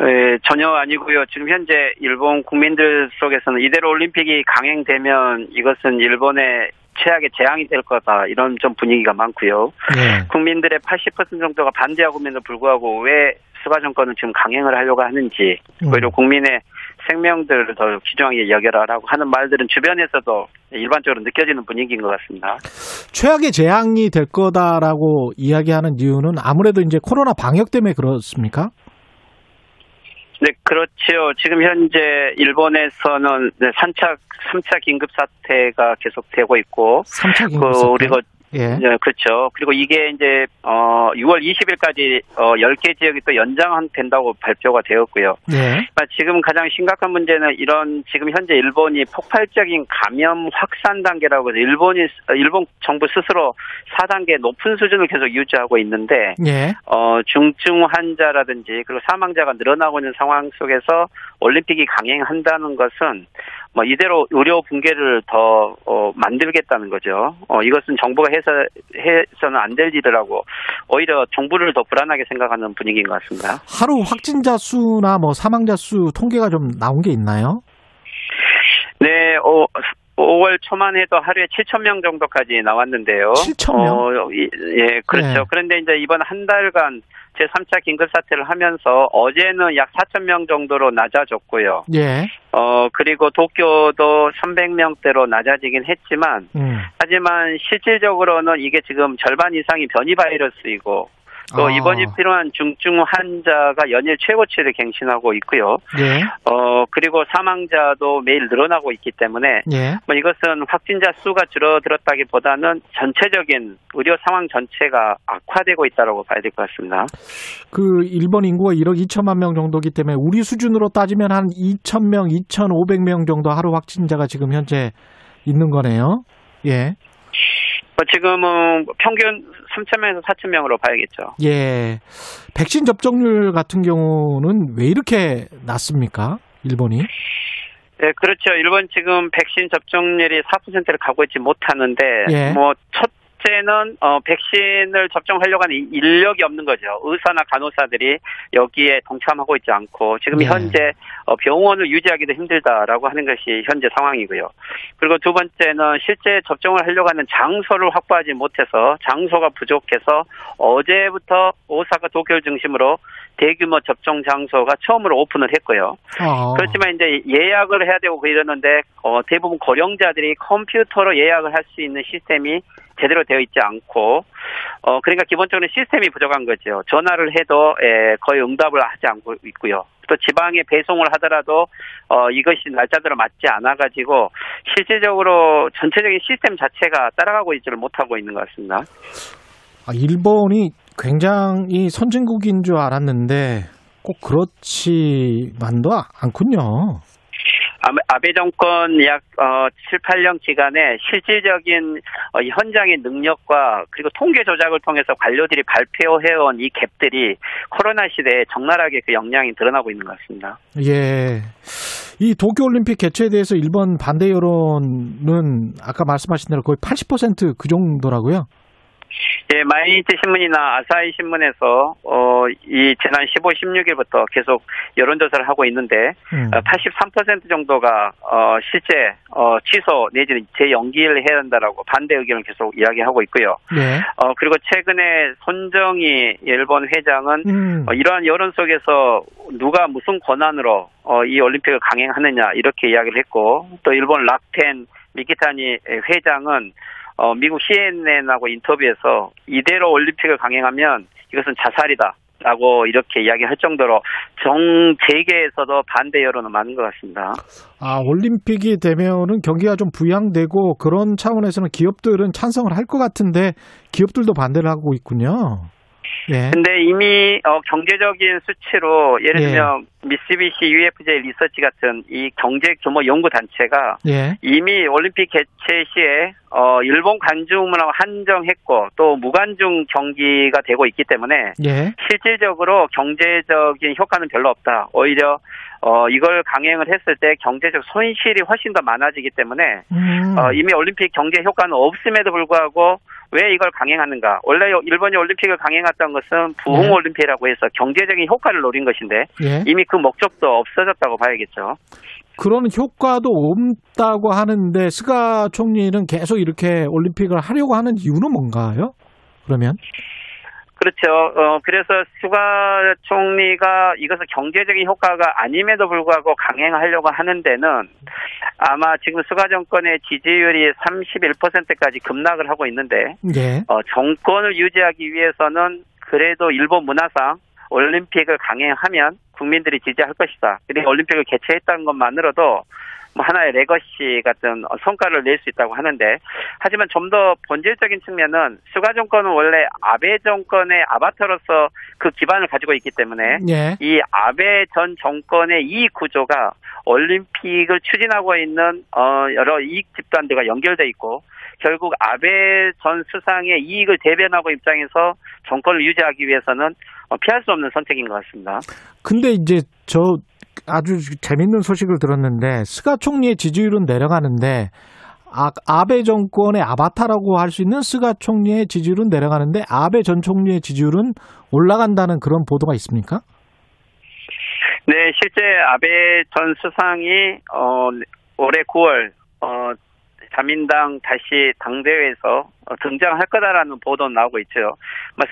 네, 전혀 아니고요. 지금 현재 일본 국민들 속에서는 이대로 올림픽이 강행되면 이것은 일본의 최악의 재앙이 될 거다 이런 좀 분위기가 많고요. 네. 국민들의 80% 정도가 반대하고 있는데도 불구하고 왜 수가 정권은 지금 강행을 하려고 하는지 음. 오히려 국민의 생명들을 더 귀중하게 여겨라라고 하는 말들은 주변에서도 일반적으로 느껴지는 분위기인 것 같습니다. 최악의 재앙이 될 거다라고 이야기하는 이유는 아무래도 이제 코로나 방역 때문에 그렇습니까? 네, 그렇죠. 지금 현재 일본에서는 3차 3차 긴급 사태가 계속되고 있고 3차 긴급 사태. 그리고 예. 네, 그렇죠. 그리고 이게 이제 어 6월 20일까지 어 10개 지역이 또 연장된다고 발표가 되었고요. 예. 그러니까 지금 가장 심각한 문제는 이런 지금 현재 일본이 폭발적인 감염 확산 단계라고 해서 일본이 일본 정부 스스로 4단계 높은 수준을 계속 유지하고 있는데 예. 어 중증 환자라든지 그리고 사망자가 늘어나고 있는 상황 속에서 올림픽이 강행한다는 것은 뭐 이대로 의료 붕괴를 더 어, 만들겠다는 거죠. 어, 이것은 정부가 해서 해서는 안 될 일이라고 오히려 정부를 더 불안하게 생각하는 분위기인 것 같습니다. 하루 확진자 수나 뭐 사망자 수 통계가 좀 나온 게 있나요? 네, 어, 5월 초만 해도 하루에 7천 명 정도까지 나왔는데요. 7천 명? 어, 예, 그렇죠. 네. 그런데 이제 이번 한 달간 제3차 긴급사태를 하면서 어제는 약 4천 명 정도로 낮아졌고요. 예. 어, 그리고 도쿄도 300명대로 낮아지긴 했지만, 음. 하지만 실질적으로는 이게 지금 절반 이상이 변이 바이러스이고, 또 아. 입원이 필요한 중증 환자가 연일 최고치를 갱신하고 있고요. 예. 어 그리고 사망자도 매일 늘어나고 있기 때문에 예. 뭐 이것은 확진자 수가 줄어들었다기보다는 전체적인 의료 상황 전체가 악화되고 있다고 봐야 될 것 같습니다. 그 일본 인구가 1억 2천만 명 정도기 때문에 우리 수준으로 따지면 한 2천 명, 2,500명 정도 하루 확진자가 지금 현재 있는 거네요. 예. 뭐 지금은 평균 3천 명에서 4천 명으로 봐야겠죠. 예. 백신 접종률 같은 경우는 왜 이렇게 낮습니까? 일본이? 네, 그렇죠. 일본 지금 백신 접종률이 4%를 가고 있지 못하는데, 예. 뭐, 첫 번째는 어, 백신을 접종하려고 하는 인력이 없는 거죠. 의사나 간호사들이 여기에 동참하고 있지 않고 지금 네. 현재 어, 병원을 유지하기도 힘들다라고 하는 것이 현재 상황이고요. 그리고 두 번째는 실제 접종을 하려고 하는 장소를 확보하지 못해서 장소가 부족해서 어제부터 오사카 도쿄를 중심으로 대규모 접종 장소가 처음으로 오픈을 했고요. 어. 그렇지만 이제 예약을 해야 되고 이러는데 어, 대부분 고령자들이 컴퓨터로 예약을 할 수 있는 시스템이 제대로 되어 있지 않고 어 그러니까 기본적으로 시스템이 부족한 거죠. 전화를 해도 에, 거의 응답을 하지 않고 있고요. 또 지방에 배송을 하더라도 어 이것이 날짜대로 맞지 않아 가지고 실질적으로 전체적인 시스템 자체가 따라가고 있지를 못하고 있는 것 같습니다. 아, 일본이 굉장히 선진국인 줄 알았는데 꼭 그렇지만도 않군요. 아베 정권 약 어, 7, 8년 기간에 실질적인 어, 현장의 능력과 그리고 통계 조작을 통해서 관료들이 발표해온 이 갭들이 코로나 시대에 적나라하게 그 역량이 드러나고 있는 것 같습니다. 예. 이 도쿄올림픽 개최에 대해서 일본 반대 여론은 아까 말씀하신 대로 거의 80%그 정도라고요? 예, 마이니치 신문이나 아사히 신문에서 어, 이 지난 15, 16일부터 계속 여론조사를 하고 있는데 음. 어, 83% 정도가 어, 실제 어, 취소 내지는 재연기를 해야 한다라고 반대 의견을 계속 이야기하고 있고요. 네. 어, 그리고 최근에 손정희 일본 회장은 음. 어, 이러한 여론 속에서 누가 무슨 권한으로 어, 이 올림픽을 강행하느냐 이렇게 이야기를 했고 또 일본 락텐 미키타니 회장은 어, 미국 CNN하고 인터뷰에서 이대로 올림픽을 강행하면 이것은 자살이다. 라고 이렇게 이야기할 정도로 정재계에서도 반대 여론은 많은 것 같습니다. 아 올림픽이 되면은 경기가 좀 부양되고 그런 차원에서는 기업들은 찬성을 할 것 같은데 기업들도 반대를 하고 있군요. 예. 근데 이미 어, 경제적인 수치로 예를 예. 들면 예. 미쓰비시 UFJ 리서치 같은 이 경제 규모 연구 단체가 예. 이미 올림픽 개최 시에 어, 일본 관중문화 한정했고 또 무관중 경기가 되고 있기 때문에 예. 실질적으로 경제적인 효과는 별로 없다. 오히려 어, 이걸 강행을 했을 때 경제적 손실이 훨씬 더 많아지기 때문에 음. 어, 이미 올림픽 경제 효과는 없음에도 불구하고 왜 이걸 강행하는가? 원래 일본이 올림픽을 강행했던 것은 부흥 예. 올림픽이라고 해서 경제적인 효과를 노린 것인데 예. 이미 그 목적도 없어졌다고 봐야겠죠. 그런 효과도 없다고 하는데 스가 총리는 계속 이렇게 올림픽을 하려고 하는 이유는 뭔가요? 그러면? 그렇죠. 어, 그래서 스가 총리가 이것을 경제적인 효과가 아님에도 불구하고 강행하려고 하는 데는 아마 지금 스가 정권의 지지율이 31%까지 급락을 하고 있는데 예. 어, 정권을 유지하기 위해서는 그래도 일본 문화상 올림픽을 강행하면 국민들이 지지할 것이다. 그리고 올림픽을 개최했다는 것만으로도 뭐 하나의 legacy 같은 성과를 낼 수 있다고 하는데 하지만 좀 더 본질적인 측면은 수가 정권은 원래 아베 정권의 아바타로서 그 기반을 가지고 있기 때문에 예. 이 아베 전 정권의 이익 구조가 올림픽을 추진하고 있는 어 여러 이익 집단들과 연결돼 있고 결국 아베 전 수상의 이익을 대변하고 입장에서 정권을 유지하기 위해서는 어, 피할 수 없는 선택인 것 같습니다. 근데 이제 저 아주 재밌는 소식을 들었는데 스가 총리의 지지율은 내려가는데 아, 아베 정권의 아바타라고 할 수 있는 스가 총리의 지지율은 내려가는데 아베 전 총리의 지지율은 올라간다는 그런 보도가 있습니까? 네, 실제 아베 전 수상이 어, 올해 9월 어, 자민당 다시 당대회에서 등장할 거다라는 보도는 나오고 있죠.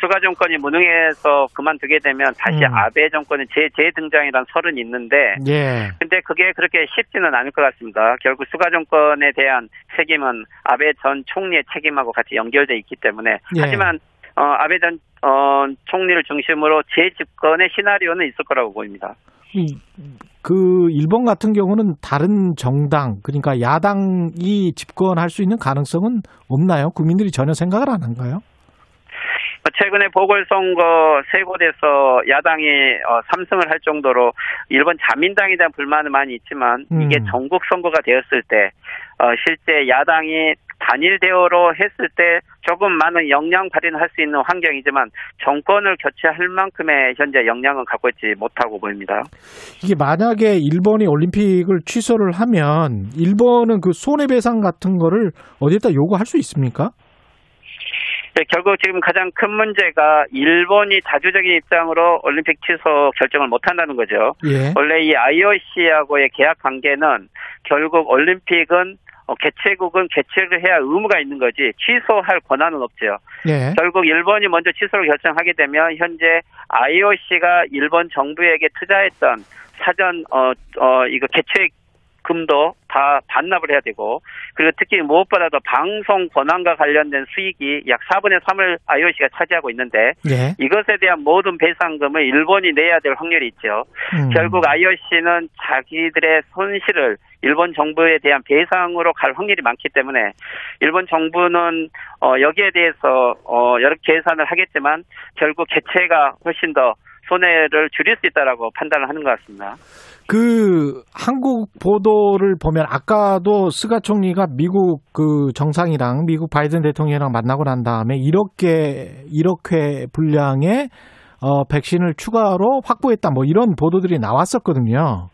수가 정권이 무능해서 그만두게 되면 다시 음. 아베 정권의 재, 재등장이란 설은 있는데, 예. 근데 그게 그렇게 쉽지는 않을 것 같습니다. 결국 수가 정권에 대한 책임은 아베 전 총리의 책임하고 같이 연결돼 있기 때문에, 예. 하지만 어, 아베 전 어, 총리를 중심으로 재집권의 시나리오는 있을 거라고 보입니다. 그 일본 같은 경우는 다른 정당 그러니까 야당이 집권할 수 있는 가능성은 없나요? 국민들이 전혀 생각을 안 한가요? 최근에 보궐선거 세 곳에서 야당이 어, 삼승을 할 정도로 일본 자민당에 대한 불만은 많이 있지만 이게 음. 전국 선거가 되었을 때 어, 실제 야당이 단일 대우로 했을 때 조금 많은 역량 발휘할 수 있는 환경이지만 정권을 교체할 만큼의 현재 역량은 갖고 있지 못하고 보입니다. 이게 만약에 일본이 올림픽을 취소를 하면 일본은 그 손해배상 같은 거를 어디에다 요구할 수 있습니까? 네, 결국 지금 가장 큰 문제가 일본이 자주적인 입장으로 올림픽 취소 결정을 못 한다는 거죠. 예. 원래 이 IOC하고의 계약 관계는 결국 올림픽은 어, 개최국은 개최를 해야 의무가 있는 거지 취소할 권한은 없죠. 예. 결국 일본이 먼저 취소를 결정하게 되면 현재 IOC가 일본 정부에게 투자했던 사전 어 어 이거 개최 금도 다 반납을 해야 되고 그리고 특히 무엇보다도 방송 권한과 관련된 수익이 약 4분의 3을 IOC가 차지하고 있는데 예. 이것에 대한 모든 배상금을 일본이 내야 될 확률이 있죠. 음. 결국 IOC는 자기들의 손실을 일본 정부에 대한 배상으로 갈 확률이 많기 때문에 일본 정부는 어 여기에 대해서 어 여러 계산을 하겠지만 결국 개체가 훨씬 더 손해를 줄일 수 있다라고 판단을 하는 것 같습니다. 그 한국 보도를 보면 아까도 스가 총리가 미국 그 정상이랑 미국 바이든 대통령이랑 만나고 난 다음에 이렇게 이렇게 분량의 어 백신을 추가로 확보했다 뭐 이런 보도들이 나왔었거든요.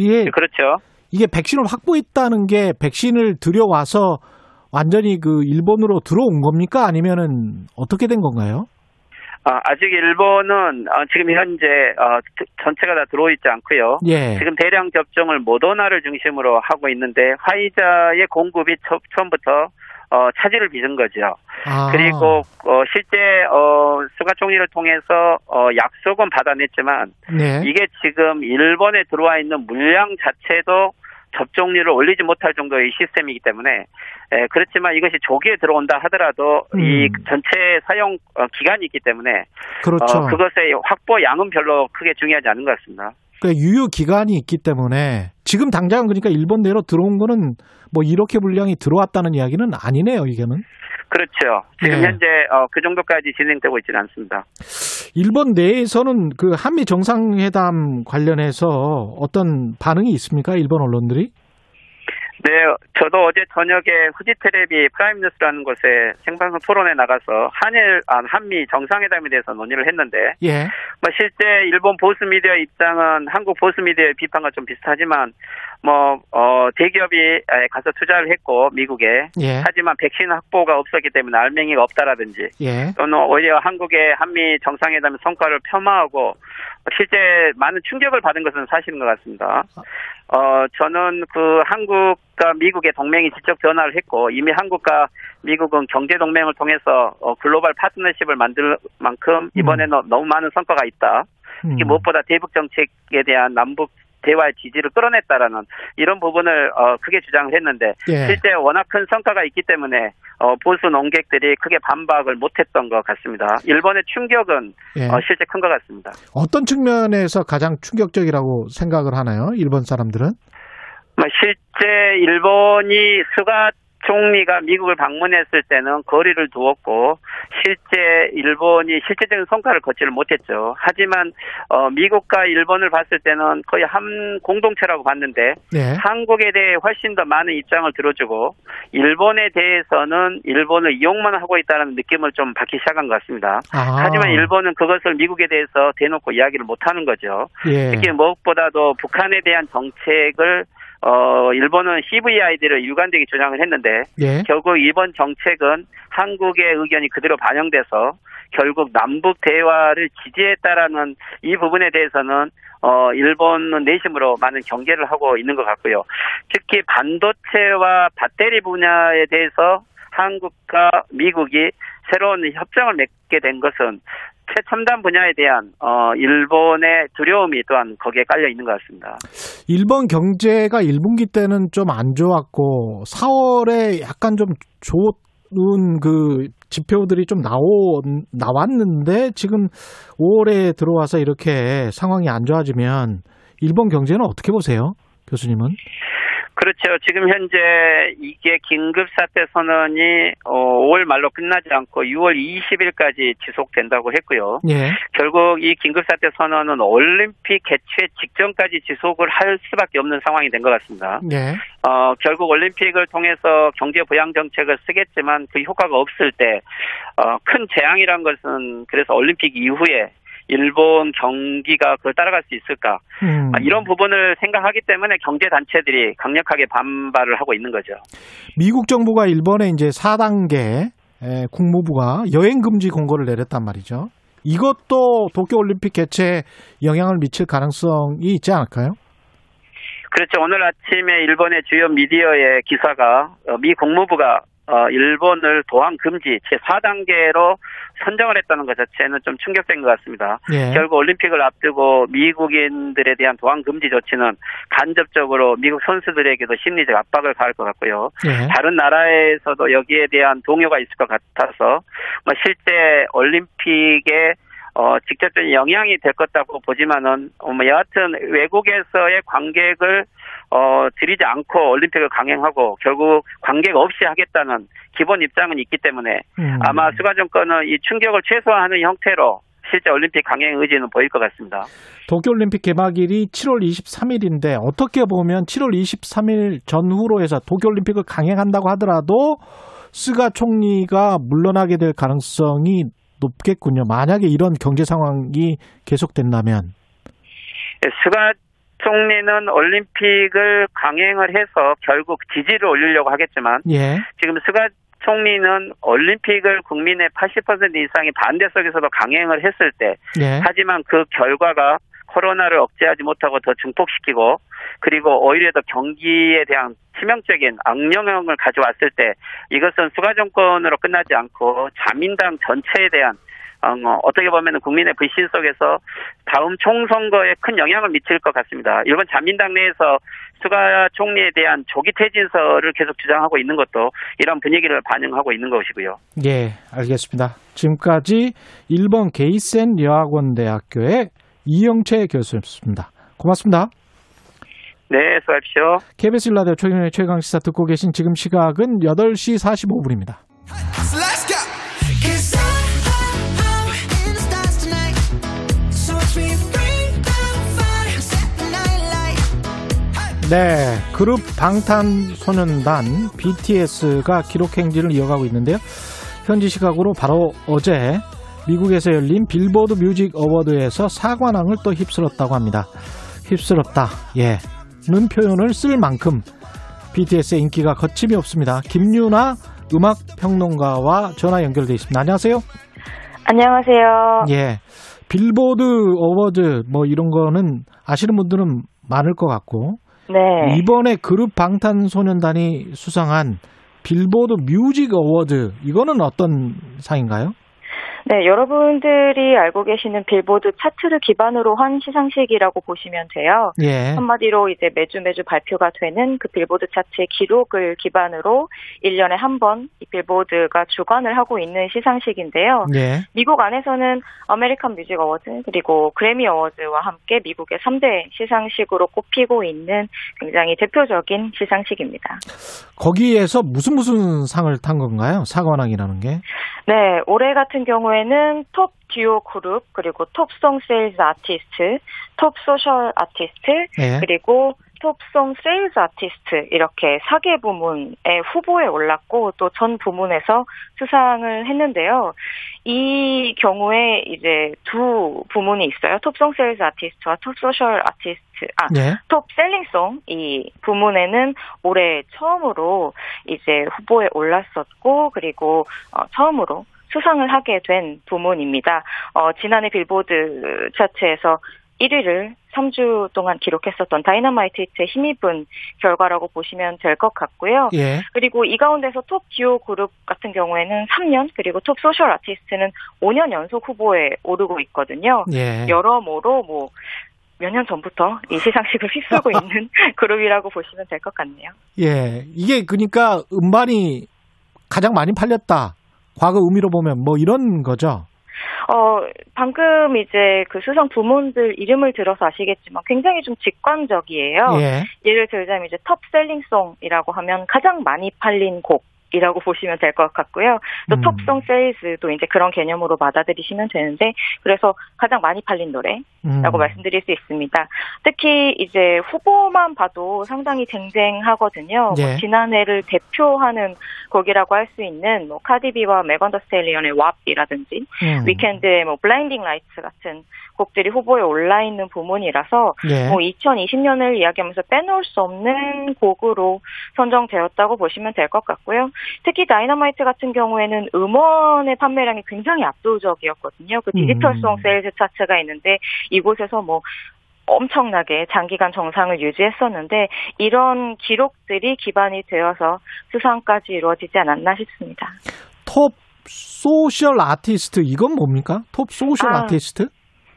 이게 그렇죠. 이게 백신을 확보했다는 게 백신을 들여와서 완전히 그 일본으로 들어온 겁니까 아니면은 어떻게 된 건가요? 어, 아직 일본은 어, 지금 현재 어, 전체가 다 들어오지 않고요. 예. 지금 대량 접종을 모더나를 중심으로 하고 있는데 화이자의 공급이 처, 음부터 어, 차질을 빚은 거죠. 아. 그리고 어, 실제 어, 스가 총리를 통해서 어, 약속은 받아냈지만 네. 이게 지금 일본에 들어와 있는 물량 자체도 접종률을 올리지 못할 정도의 시스템이기 때문에 에, 그렇지만 이것이 조기에 들어온다 하더라도 음. 이 전체 사용 어, 기간이 있기 때문에 그렇죠. 어, 그것의 확보 양은 별로 크게 중요하지 않은 것 같습니다. 그 유효 기간이 있기 때문에 지금 당장 그러니까 일본 내로 들어온 거는 뭐 이렇게 물량이 들어왔다는 이야기는 아니네요, 이게는. 그렇죠. 지금 예. 현재 어, 그 정도까지 진행되고 있지는 않습니다. 일본 내에서는 그 한미 정상회담 관련해서 어떤 반응이 있습니까? 일본 언론들이? 네, 저도 어제 저녁에 후지 테레비 프라임 뉴스라는 곳에 생방송 토론에 나가서 한일 아, 한미 정상회담에 대해서 논의를 했는데, 예. 뭐 실제 일본 보수 미디어 입장은 한국 보수 미디어의 비판과 좀 비슷하지만, 뭐 어, 대기업이 가서 투자를 했고 미국에, 예. 하지만 백신 확보가 없었기 때문에 알맹이가 없다라든지, 예. 또는 오히려 한국의 한미 정상회담 성과를 폄하하고 실제 많은 충격을 받은 것은 사실인 것 같습니다. 어, 저는 그 한국과 미국의 동맹이 지적 변화를 했고 이미 한국과 미국은 경제 동맹을 통해서 어, 글로벌 파트너십을 만들 만큼 이번에는 음. 너무 많은 성과가 있다. 특히 음. 무엇보다 대북 정책에 대한 남북 대화의 지지를 끌어냈다라는 이런 부분을 어, 크게 주장을 했는데 예. 실제 워낙 큰 성과가 있기 때문에 어, 보수 농객들이 크게 반박을 못했던 것 같습니다. 일본의 충격은 예. 어, 실제 큰 것 같습니다. 어떤 측면에서 가장 충격적이라고 생각을 하나요? 일본 사람들은? 뭐 실제 일본이 스가 총리가 미국을 방문했을 때는 거리를 두었고 실제 일본이 실제적인 성과를 거치를 못했죠. 하지만 어, 미국과 일본을 봤을 때는 거의 한 공동체라고 봤는데 네. 한국에 대해 훨씬 더 많은 입장을 들어주고 일본에 대해서는 일본을 이용만 하고 있다는 느낌을 좀 받기 시작한 것 같습니다. 아. 하지만 일본은 그것을 미국에 대해서 대놓고 이야기를 못하는 거죠. 예. 특히 무엇보다도 북한에 대한 정책을 어, 일본은 CVID를 일관되게 주장을 했는데 예. 결국 이번 정책은 한국의 의견이 그대로 반영돼서 결국 남북 대화를 지지했다라는 이 부분에 대해서는 어, 일본은 내심으로 많은 경계를 하고 있는 것 같고요. 특히 반도체와 배터리 분야에 대해서 한국과 미국이 새로운 협정을 맺게 된 것은 최첨단 분야에 대한 어 일본의 두려움이 또한 거기에 깔려 있는 것 같습니다. 일본 경제가 1분기 때는 좀 안 좋았고 4월에 약간 좀 좋은 그 지표들이 좀 나오 나왔는데 지금 5월에 들어와서 이렇게 상황이 안 좋아지면 일본 경제는 어떻게 보세요, 교수님은? 그렇죠. 지금 현재 이게 긴급사태 선언이 어, 5월 말로 끝나지 않고 6월 20일까지 지속된다고 했고요. 예. 결국 이 긴급사태 선언은 올림픽 개최 직전까지 지속을 할 수밖에 없는 상황이 된 것 같습니다. 예. 어, 결국 올림픽을 통해서 경제 부양 정책을 쓰겠지만 그 효과가 없을 때, 어, 큰 재앙이란 것은 그래서 올림픽 이후에 일본 경기가 그걸 따라갈 수 있을까 음. 아, 이런 부분을 생각하기 때문에 경제 단체들이 강력하게 반발을 하고 있는 거죠. 미국 정부가 일본에 이제 4단계 국무부가 여행 금지 공고를 내렸단 말이죠. 이것도 도쿄 올림픽 개최에 영향을 미칠 가능성이 있지 않을까요? 그렇죠. 오늘 아침에 일본의 주요 미디어의 기사가 어, 미 국무부가 어, 일본을 도항 금지 제 4단계로 선정을 했다는 것 자체는 좀 충격적인 것 같습니다. 예. 결국 올림픽을 앞두고 미국인들에 대한 도항 금지 조치는 간접적으로 미국 선수들에게도 심리적 압박을 가할 것 같고요. 예. 다른 나라에서도 여기에 대한 동요가 있을 것 같아서 뭐 실제 올림픽에 어, 직접적인 영향이 될 것같다고 보지만은, 어, 뭐, 여하튼 외국에서의 관객을, 어, 들이지 않고 올림픽을 강행하고 결국 관객 없이 하겠다는 기본 입장은 있기 때문에 음. 아마 수가 정권은 이 충격을 최소화하는 형태로 실제 올림픽 강행 의지는 보일 것 같습니다. 도쿄올림픽 개막일이 7월 23일인데 어떻게 보면 7월 23일 전후로 해서 도쿄올림픽을 강행한다고 하더라도 스가 총리가 물러나게 될 가능성이 높겠군요. 만약에 이런 경제 상황이 계속된다면. 네, 스가 총리는 올림픽을 강행을 해서 결국 지지를 올리려고 하겠지만 예. 지금 스가 총리는 올림픽을 국민의 80% 이상이 반대 속에서도 강행을 했을 때 예. 하지만 그 결과가 코로나를 억제하지 못하고 더 증폭시키고 그리고 오히려 더 경기에 대한 치명적인 악영향을 가져왔을 때 이것은 스가 정권으로 끝나지 않고 자민당 전체에 대한 어, 뭐 어떻게 보면 국민의 불신 속에서 다음 총선거에 큰 영향을 미칠 것 같습니다. 일본 자민당 내에서 수가 총리에 대한 조기 퇴진서를 계속 주장하고 있는 것도 이런 분위기를 반영하고 있는 것이고요. 예, 알겠습니다. 지금까지 일본 게이센 여학원대학교의 이영채 교수였습니다. 고맙습니다. 네, 수고하십시오. KBS 일라디오 최경의 최강시사 듣고 계신 지금 시각은 8시 45분입니다. 네, 그룹 방탄소년단 BTS가 기록 행진을 이어가고 있는데요. 현지 시각으로 바로 어제 미국에서 열린 빌보드 뮤직 어워드에서 사관왕을 또 휩쓸었다고 합니다. 휩쓸었다. 예. 는 표현을 쓸 만큼 BTS의 인기가 거침이 없습니다. 김윤하 음악 평론가와 전화 연결돼 있습니다. 안녕하세요. 안녕하세요. 예. 빌보드 어워드 뭐 이런 거는 아시는 분들은 많을 것 같고 네. 이번에 그룹 방탄소년단이 수상한 빌보드 뮤직 어워드 이거는 어떤 상인가요? 네, 여러분들이 알고 계시는 빌보드 차트를 기반으로 한 시상식이라고 보시면 돼요. 예. 한마디로 이제 매주 매주 발표가 되는 그 빌보드 차트의 기록을 기반으로 1년에 한 번 이 빌보드가 주관을 하고 있는 시상식인데요. 예. 미국 안에서는 아메리칸 뮤직 어워즈 그리고 그래미 어워즈와 함께 미국의 3대 시상식으로 꼽히고 있는 굉장히 대표적인 시상식입니다. 거기에서 무슨 무슨 상을 탄 건가요? 사관왕이라는 게? 네, 올해 같은 경우 에는 톱 듀오 그룹 그리고 톱송 세일즈 아티스트, 톱 소셜 아티스트 네. 그리고 톱송 세일즈 아티스트 이렇게 4개 부문의 후보에 올랐고 또 전 부문에서 수상을 했는데요. 이 경우에 이제 두 부문이 있어요. 톱송 세일즈 아티스트와 톱 소셜 아티스트, 아, 네. 톱 셀링송 이 부문에는 올해 처음으로 이제 후보에 올랐었고 그리고 어, 처음으로 수상을 하게 된 부문입니다. 어, 지난해 빌보드 차트에서 1위를 3주 동안 기록했었던 다이너마이트 히트에 힘입은 결과라고 보시면 될 것 같고요. 예. 그리고 이 가운데서 Top Duo Group 같은 경우에는 3년 그리고 Top Social Artist는 5년 연속 후보에 오르고 있거든요. 예. 여러모로 뭐 몇 년 전부터 이 시상식을 휩쓸고 있는 그룹이라고 보시면 될 것 같네요. 예, 이게 그러니까 음반이 가장 많이 팔렸다. 과거 의미로 보면 뭐 이런 거죠. 어, 방금 이제 그 수상 부문들 이름을 들어서 아시겠지만 굉장히 좀 직관적이에요. 예. 예를 들자면 이제 Top Selling Song이라고 하면 가장 많이 팔린 곡. 이라고 보시면 될 것 같고요. 또 음. Top Song Sales도 이제 그런 개념으로 받아들이시면 되는데 그래서 가장 많이 팔린 노래라고 음. 말씀드릴 수 있습니다. 특히 이제 후보만 봐도 상당히 쟁쟁하거든요. 예. 뭐 지난해를 대표하는 곡이라고 할 수 있는 뭐 카디비와 메건 더 스탤리언의 WAP이라든지 음. 위켄드의 뭐 Blinding Lights 같은 곡들이 후보에 올라 있는 부문이라서 예. 뭐 2020년을 이야기하면서 빼놓을 수 없는 곡으로 선정되었다고 보시면 될 것 같고요. 특히 다이너마이트 같은 경우에는 음원의 판매량이 굉장히 압도적이었거든요. 그 Digital Song 음. Sales 차트가 있는데 이곳에서 뭐 엄청나게 장기간 정상을 유지했었는데 이런 기록들이 기반이 되어서 수상까지 이루어지지 않았나 싶습니다. Top Social Artist 이건 뭡니까? Top Social Artist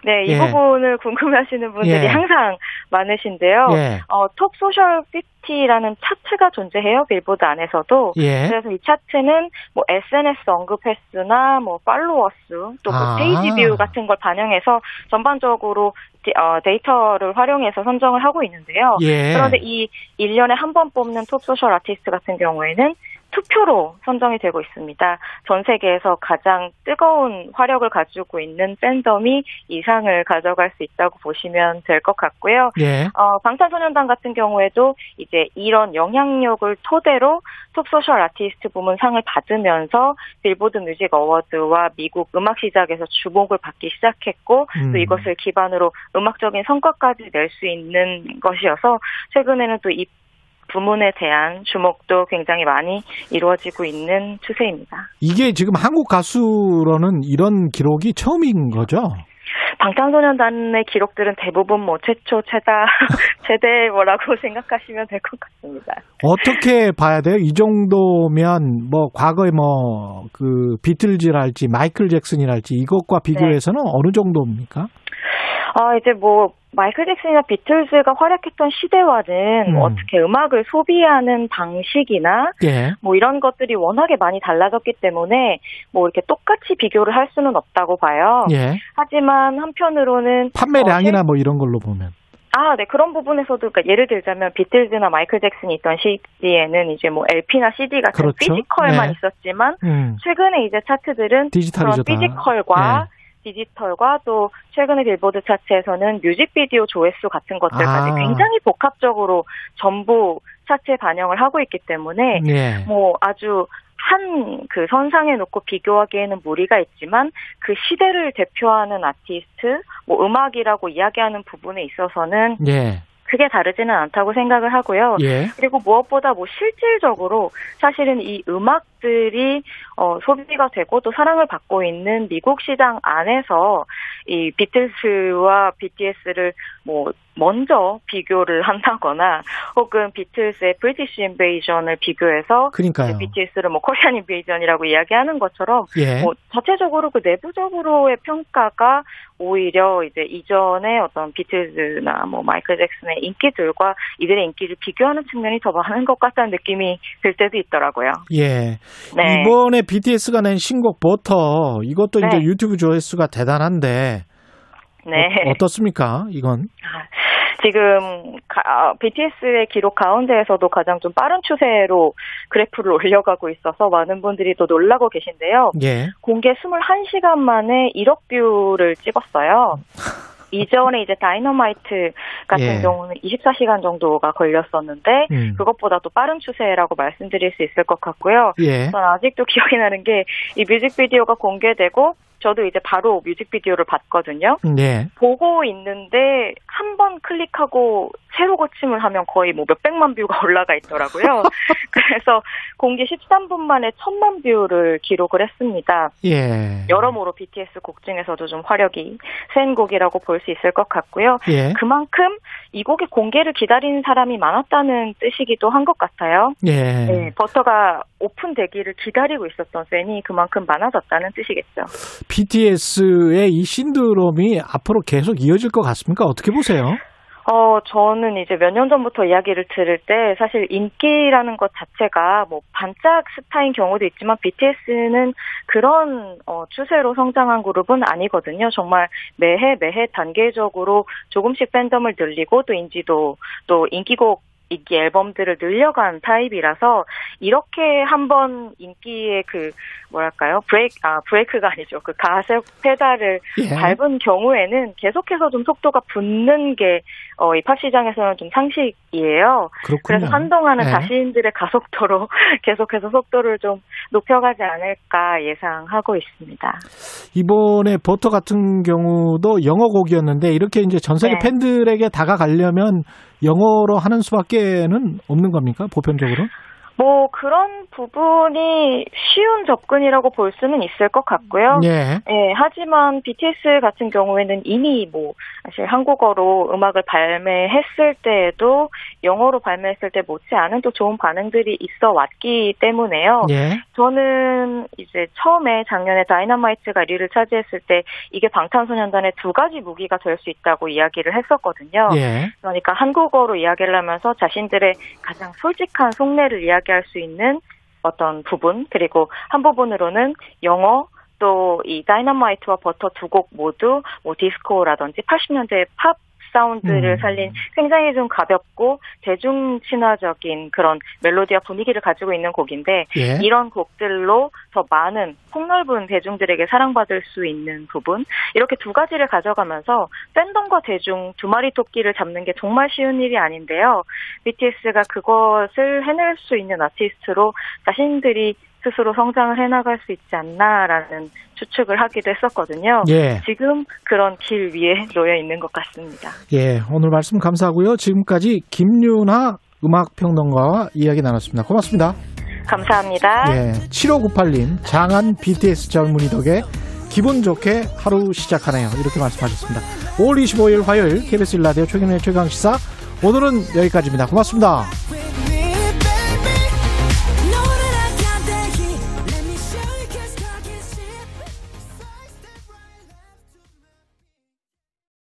네, 이 예. 부분을 궁금해하시는 분들이 예. 항상 많으신데요. 예. 어, Top Social Fifty라는 차트가 존재해요. 빌보드 안에서도. 예. 그래서 이 차트는 뭐 SNS 언급 횟수나 뭐 followers 또 뭐 아. page view 같은 걸 반영해서 전반적으로 어, 데이터를 활용해서 선정을 하고 있는데요. 예. 그런데 이 1년에 한 번 뽑는 Top Social Artist 같은 경우에는 투표로 선정이 되고 있습니다. 전 세계에서 가장 뜨거운 화력을 가지고 있는 팬덤이 이 상을 가져갈 수 있다고 보시면 될 것 같고요. 예. 어, 방탄소년단 같은 경우에도 이제 이런 영향력을 토대로 Top Social Artist 부문 상을 받으면서 빌보드 뮤직 어워드와 미국 음악 시장에서 주목을 받기 시작했고 음. 또 이것을 기반으로 음악적인 성과까지 낼 수 있는 것이어서 최근에는 또 이 부문에 대한 주목도 굉장히 많이 이루어지고 있는 추세입니다. 이게 지금 한국 가수로는 이런 기록이 처음인 거죠? 방탄소년단의 기록들은 대부분 뭐 최초, 최다, 최대 뭐라고 생각하시면 될 것 같습니다. 어떻게 봐야 돼요? 이 정도면 뭐 과거에 뭐 그 비틀즈랄지 마이클 잭슨이랄지 이것과 비교해서는 네. 어느 정도입니까? 아, 이제 뭐, 마이클 잭슨이나 비틀즈가 활약했던 시대와는 음. 어떻게 음악을 소비하는 방식이나 예. 뭐 이런 것들이 워낙에 많이 달라졌기 때문에 뭐 이렇게 똑같이 비교를 할 수는 없다고 봐요. 예. 하지만 한편으로는 판매량이나 어, 뭐 이런 걸로 보면 아, 네. 그런 부분에서도, 그러니까 예를 들자면, 비틀즈나 마이클 잭슨이 있던 시기에는 이제 뭐 LP나 CD 같은 그렇죠. physical만 네. 있었지만, 음. 최근에 이제 차트들은 디지털이죠, 그런 physical과 네. 디지털과 또 최근에 빌보드 차트에서는 뮤직비디오 조회수 같은 것들까지 아. 굉장히 복합적으로 전부 차트에 반영을 하고 있기 때문에 예. 뭐 아주 한 그 선상에 놓고 비교하기에는 무리가 있지만 그 시대를 대표하는 아티스트, 뭐 음악이라고 이야기하는 부분에 있어서는 예. 크게 다르지는 않다고 생각을 하고요. 예. 그리고 무엇보다 뭐 실질적으로 사실은 이 음악들이 어, 소비가 되고 또 사랑을 받고 있는 미국 시장 안에서 이 비틀스와 BTS를 뭐 먼저 비교를 한다거나 혹은 비틀스의 브리티시 인베이전을 비교해서 그러니까요. BTS를 뭐 코리안 인베이전이라고 이야기하는 것처럼 예. 뭐 자체적으로 그 내부적으로의 평가가 오히려 이제 이전에 어떤 비틀즈나 뭐 마이클 잭슨의 인기들과 이들의 인기를 비교하는 측면이 더 많은 것 같다는 느낌이 들 때도 있더라고요. 예. 네. 이번에 BTS가 낸 신곡 버터 이것도 네. 이제 유튜브 조회수가 대단한데 네. 어떻습니까 이건? 아, 지금 가, BTS의 기록 가운데에서도 가장 좀 빠른 추세로 그래프를 올려가고 있어서 많은 분들이 또 놀라고 계신데요. 예. 공개 21시간 만에 1억 view를 찍었어요. 이전에 이제 다이너마이트 같은 예. 경우는 24시간 정도가 걸렸었는데 음. 그것보다 또 빠른 추세라고 말씀드릴 수 있을 것 같고요. 예. 전 아직도 기억이 나는 게 이 뮤직비디오가 공개되고 저도 이제 바로 뮤직비디오를 봤거든요. 네. 보고 있는데 한 번 클릭하고 새로 고침을 하면 거의 뭐 몇백만 view가 올라가 있더라고요. 그래서 공개 13분 만에 천만 view를 기록을 했습니다. 예. 여러모로 BTS 곡 중에서도 좀 화력이 센 곡이라고 볼 수 있을 것 같고요. 예. 그만큼 이 곡의 공개를 기다리는 사람이 많았다는 뜻이기도 한 것 같아요. 예. 네, 버터가 오픈되기를 기다리고 있었던 팬이 그만큼 많아졌다는 뜻이겠죠. BTS의 이 신드롬이 앞으로 계속 이어질 것 같습니까? 어떻게 보세요? 어, 저는 이제 몇 년 전부터 이야기를 들을 때 사실 인기라는 것 자체가 뭐 반짝 스타인 경우도 있지만 BTS는 그런 어, 추세로 성장한 그룹은 아니거든요. 정말 매해 매해 단계적으로 조금씩 팬덤을 늘리고 또 인지도 또 인기곡 인기 앨범들을 늘려간 타입이라서 이렇게 한번 인기의 그 뭐랄까요 브레이크 아 브레이크가 아니죠 그 가속 페달을 예. 밟은 경우에는 계속해서 좀 속도가 붙는 게 어, 이 팝 시장에서는 좀 상식이에요. 그렇군요. 그래서 한동안은 예. 자신들의 가속도로 계속해서 속도를 좀 높여가지 않을까 예상하고 있습니다. 이번에 버터 같은 경우도 영어 곡이었는데 이렇게 이제 전 세계 네. 팬들에게 다가가려면 영어로 하는 수밖에는 없는 겁니까? 보편적으로? 뭐 그런 부분이 쉬운 접근이라고 볼 수는 있을 것 같고요. 예. 예. 하지만 BTS 같은 경우에는 이미 뭐 사실 한국어로 음악을 발매했을 때에도 영어로 발매했을 때 못지않은 또 좋은 반응들이 있어 왔기 때문에요. 예. 저는 이제 처음에 작년에 다이너마이트가 1위를 차지했을 때 이게 방탄소년단의 두 가지 무기가 될 수 있다고 이야기를 했었거든요. 예. 그러니까 한국어로 이야기를 하면서 자신들의 가장 솔직한 속내를 이야기 할 수 있는 어떤 부분 그리고 한 부분으로는 영어 또 이 다이너마이트와 버터 두 곡 모두 뭐 디스코라든지 80년대 팝 사운드를 음. 살린 굉장히 좀 가볍고 대중 친화적인 그런 멜로디와 분위기를 가지고 있는 곡인데 예. 이런 곡들로 더 많은 폭넓은 대중들에게 사랑받을 수 있는 부분 이렇게 두 가지를 가져가면서 팬덤과 대중 두 마리 토끼를 잡는 게 정말 쉬운 일이 아닌데요. BTS가 그것을 해낼 수 있는 아티스트로 자신들이 스스로 성장을 해나갈 수 있지 않나라는 추측을 하기도 했었거든요. 예. 지금 그런 길 위에 놓여 있는 것 같습니다. 예, 오늘 말씀 감사하고요. 지금까지 김윤아 음악평론가와 이야기 나눴습니다. 고맙습니다. 감사합니다. 예, 7598님, 장한 BTS 젊은이 덕에 기분 좋게 하루 시작하네요. 이렇게 말씀하셨습니다. 5월 25일 화요일 KBS 일라디오 최경의 최강시사 오늘은 여기까지입니다. 고맙습니다.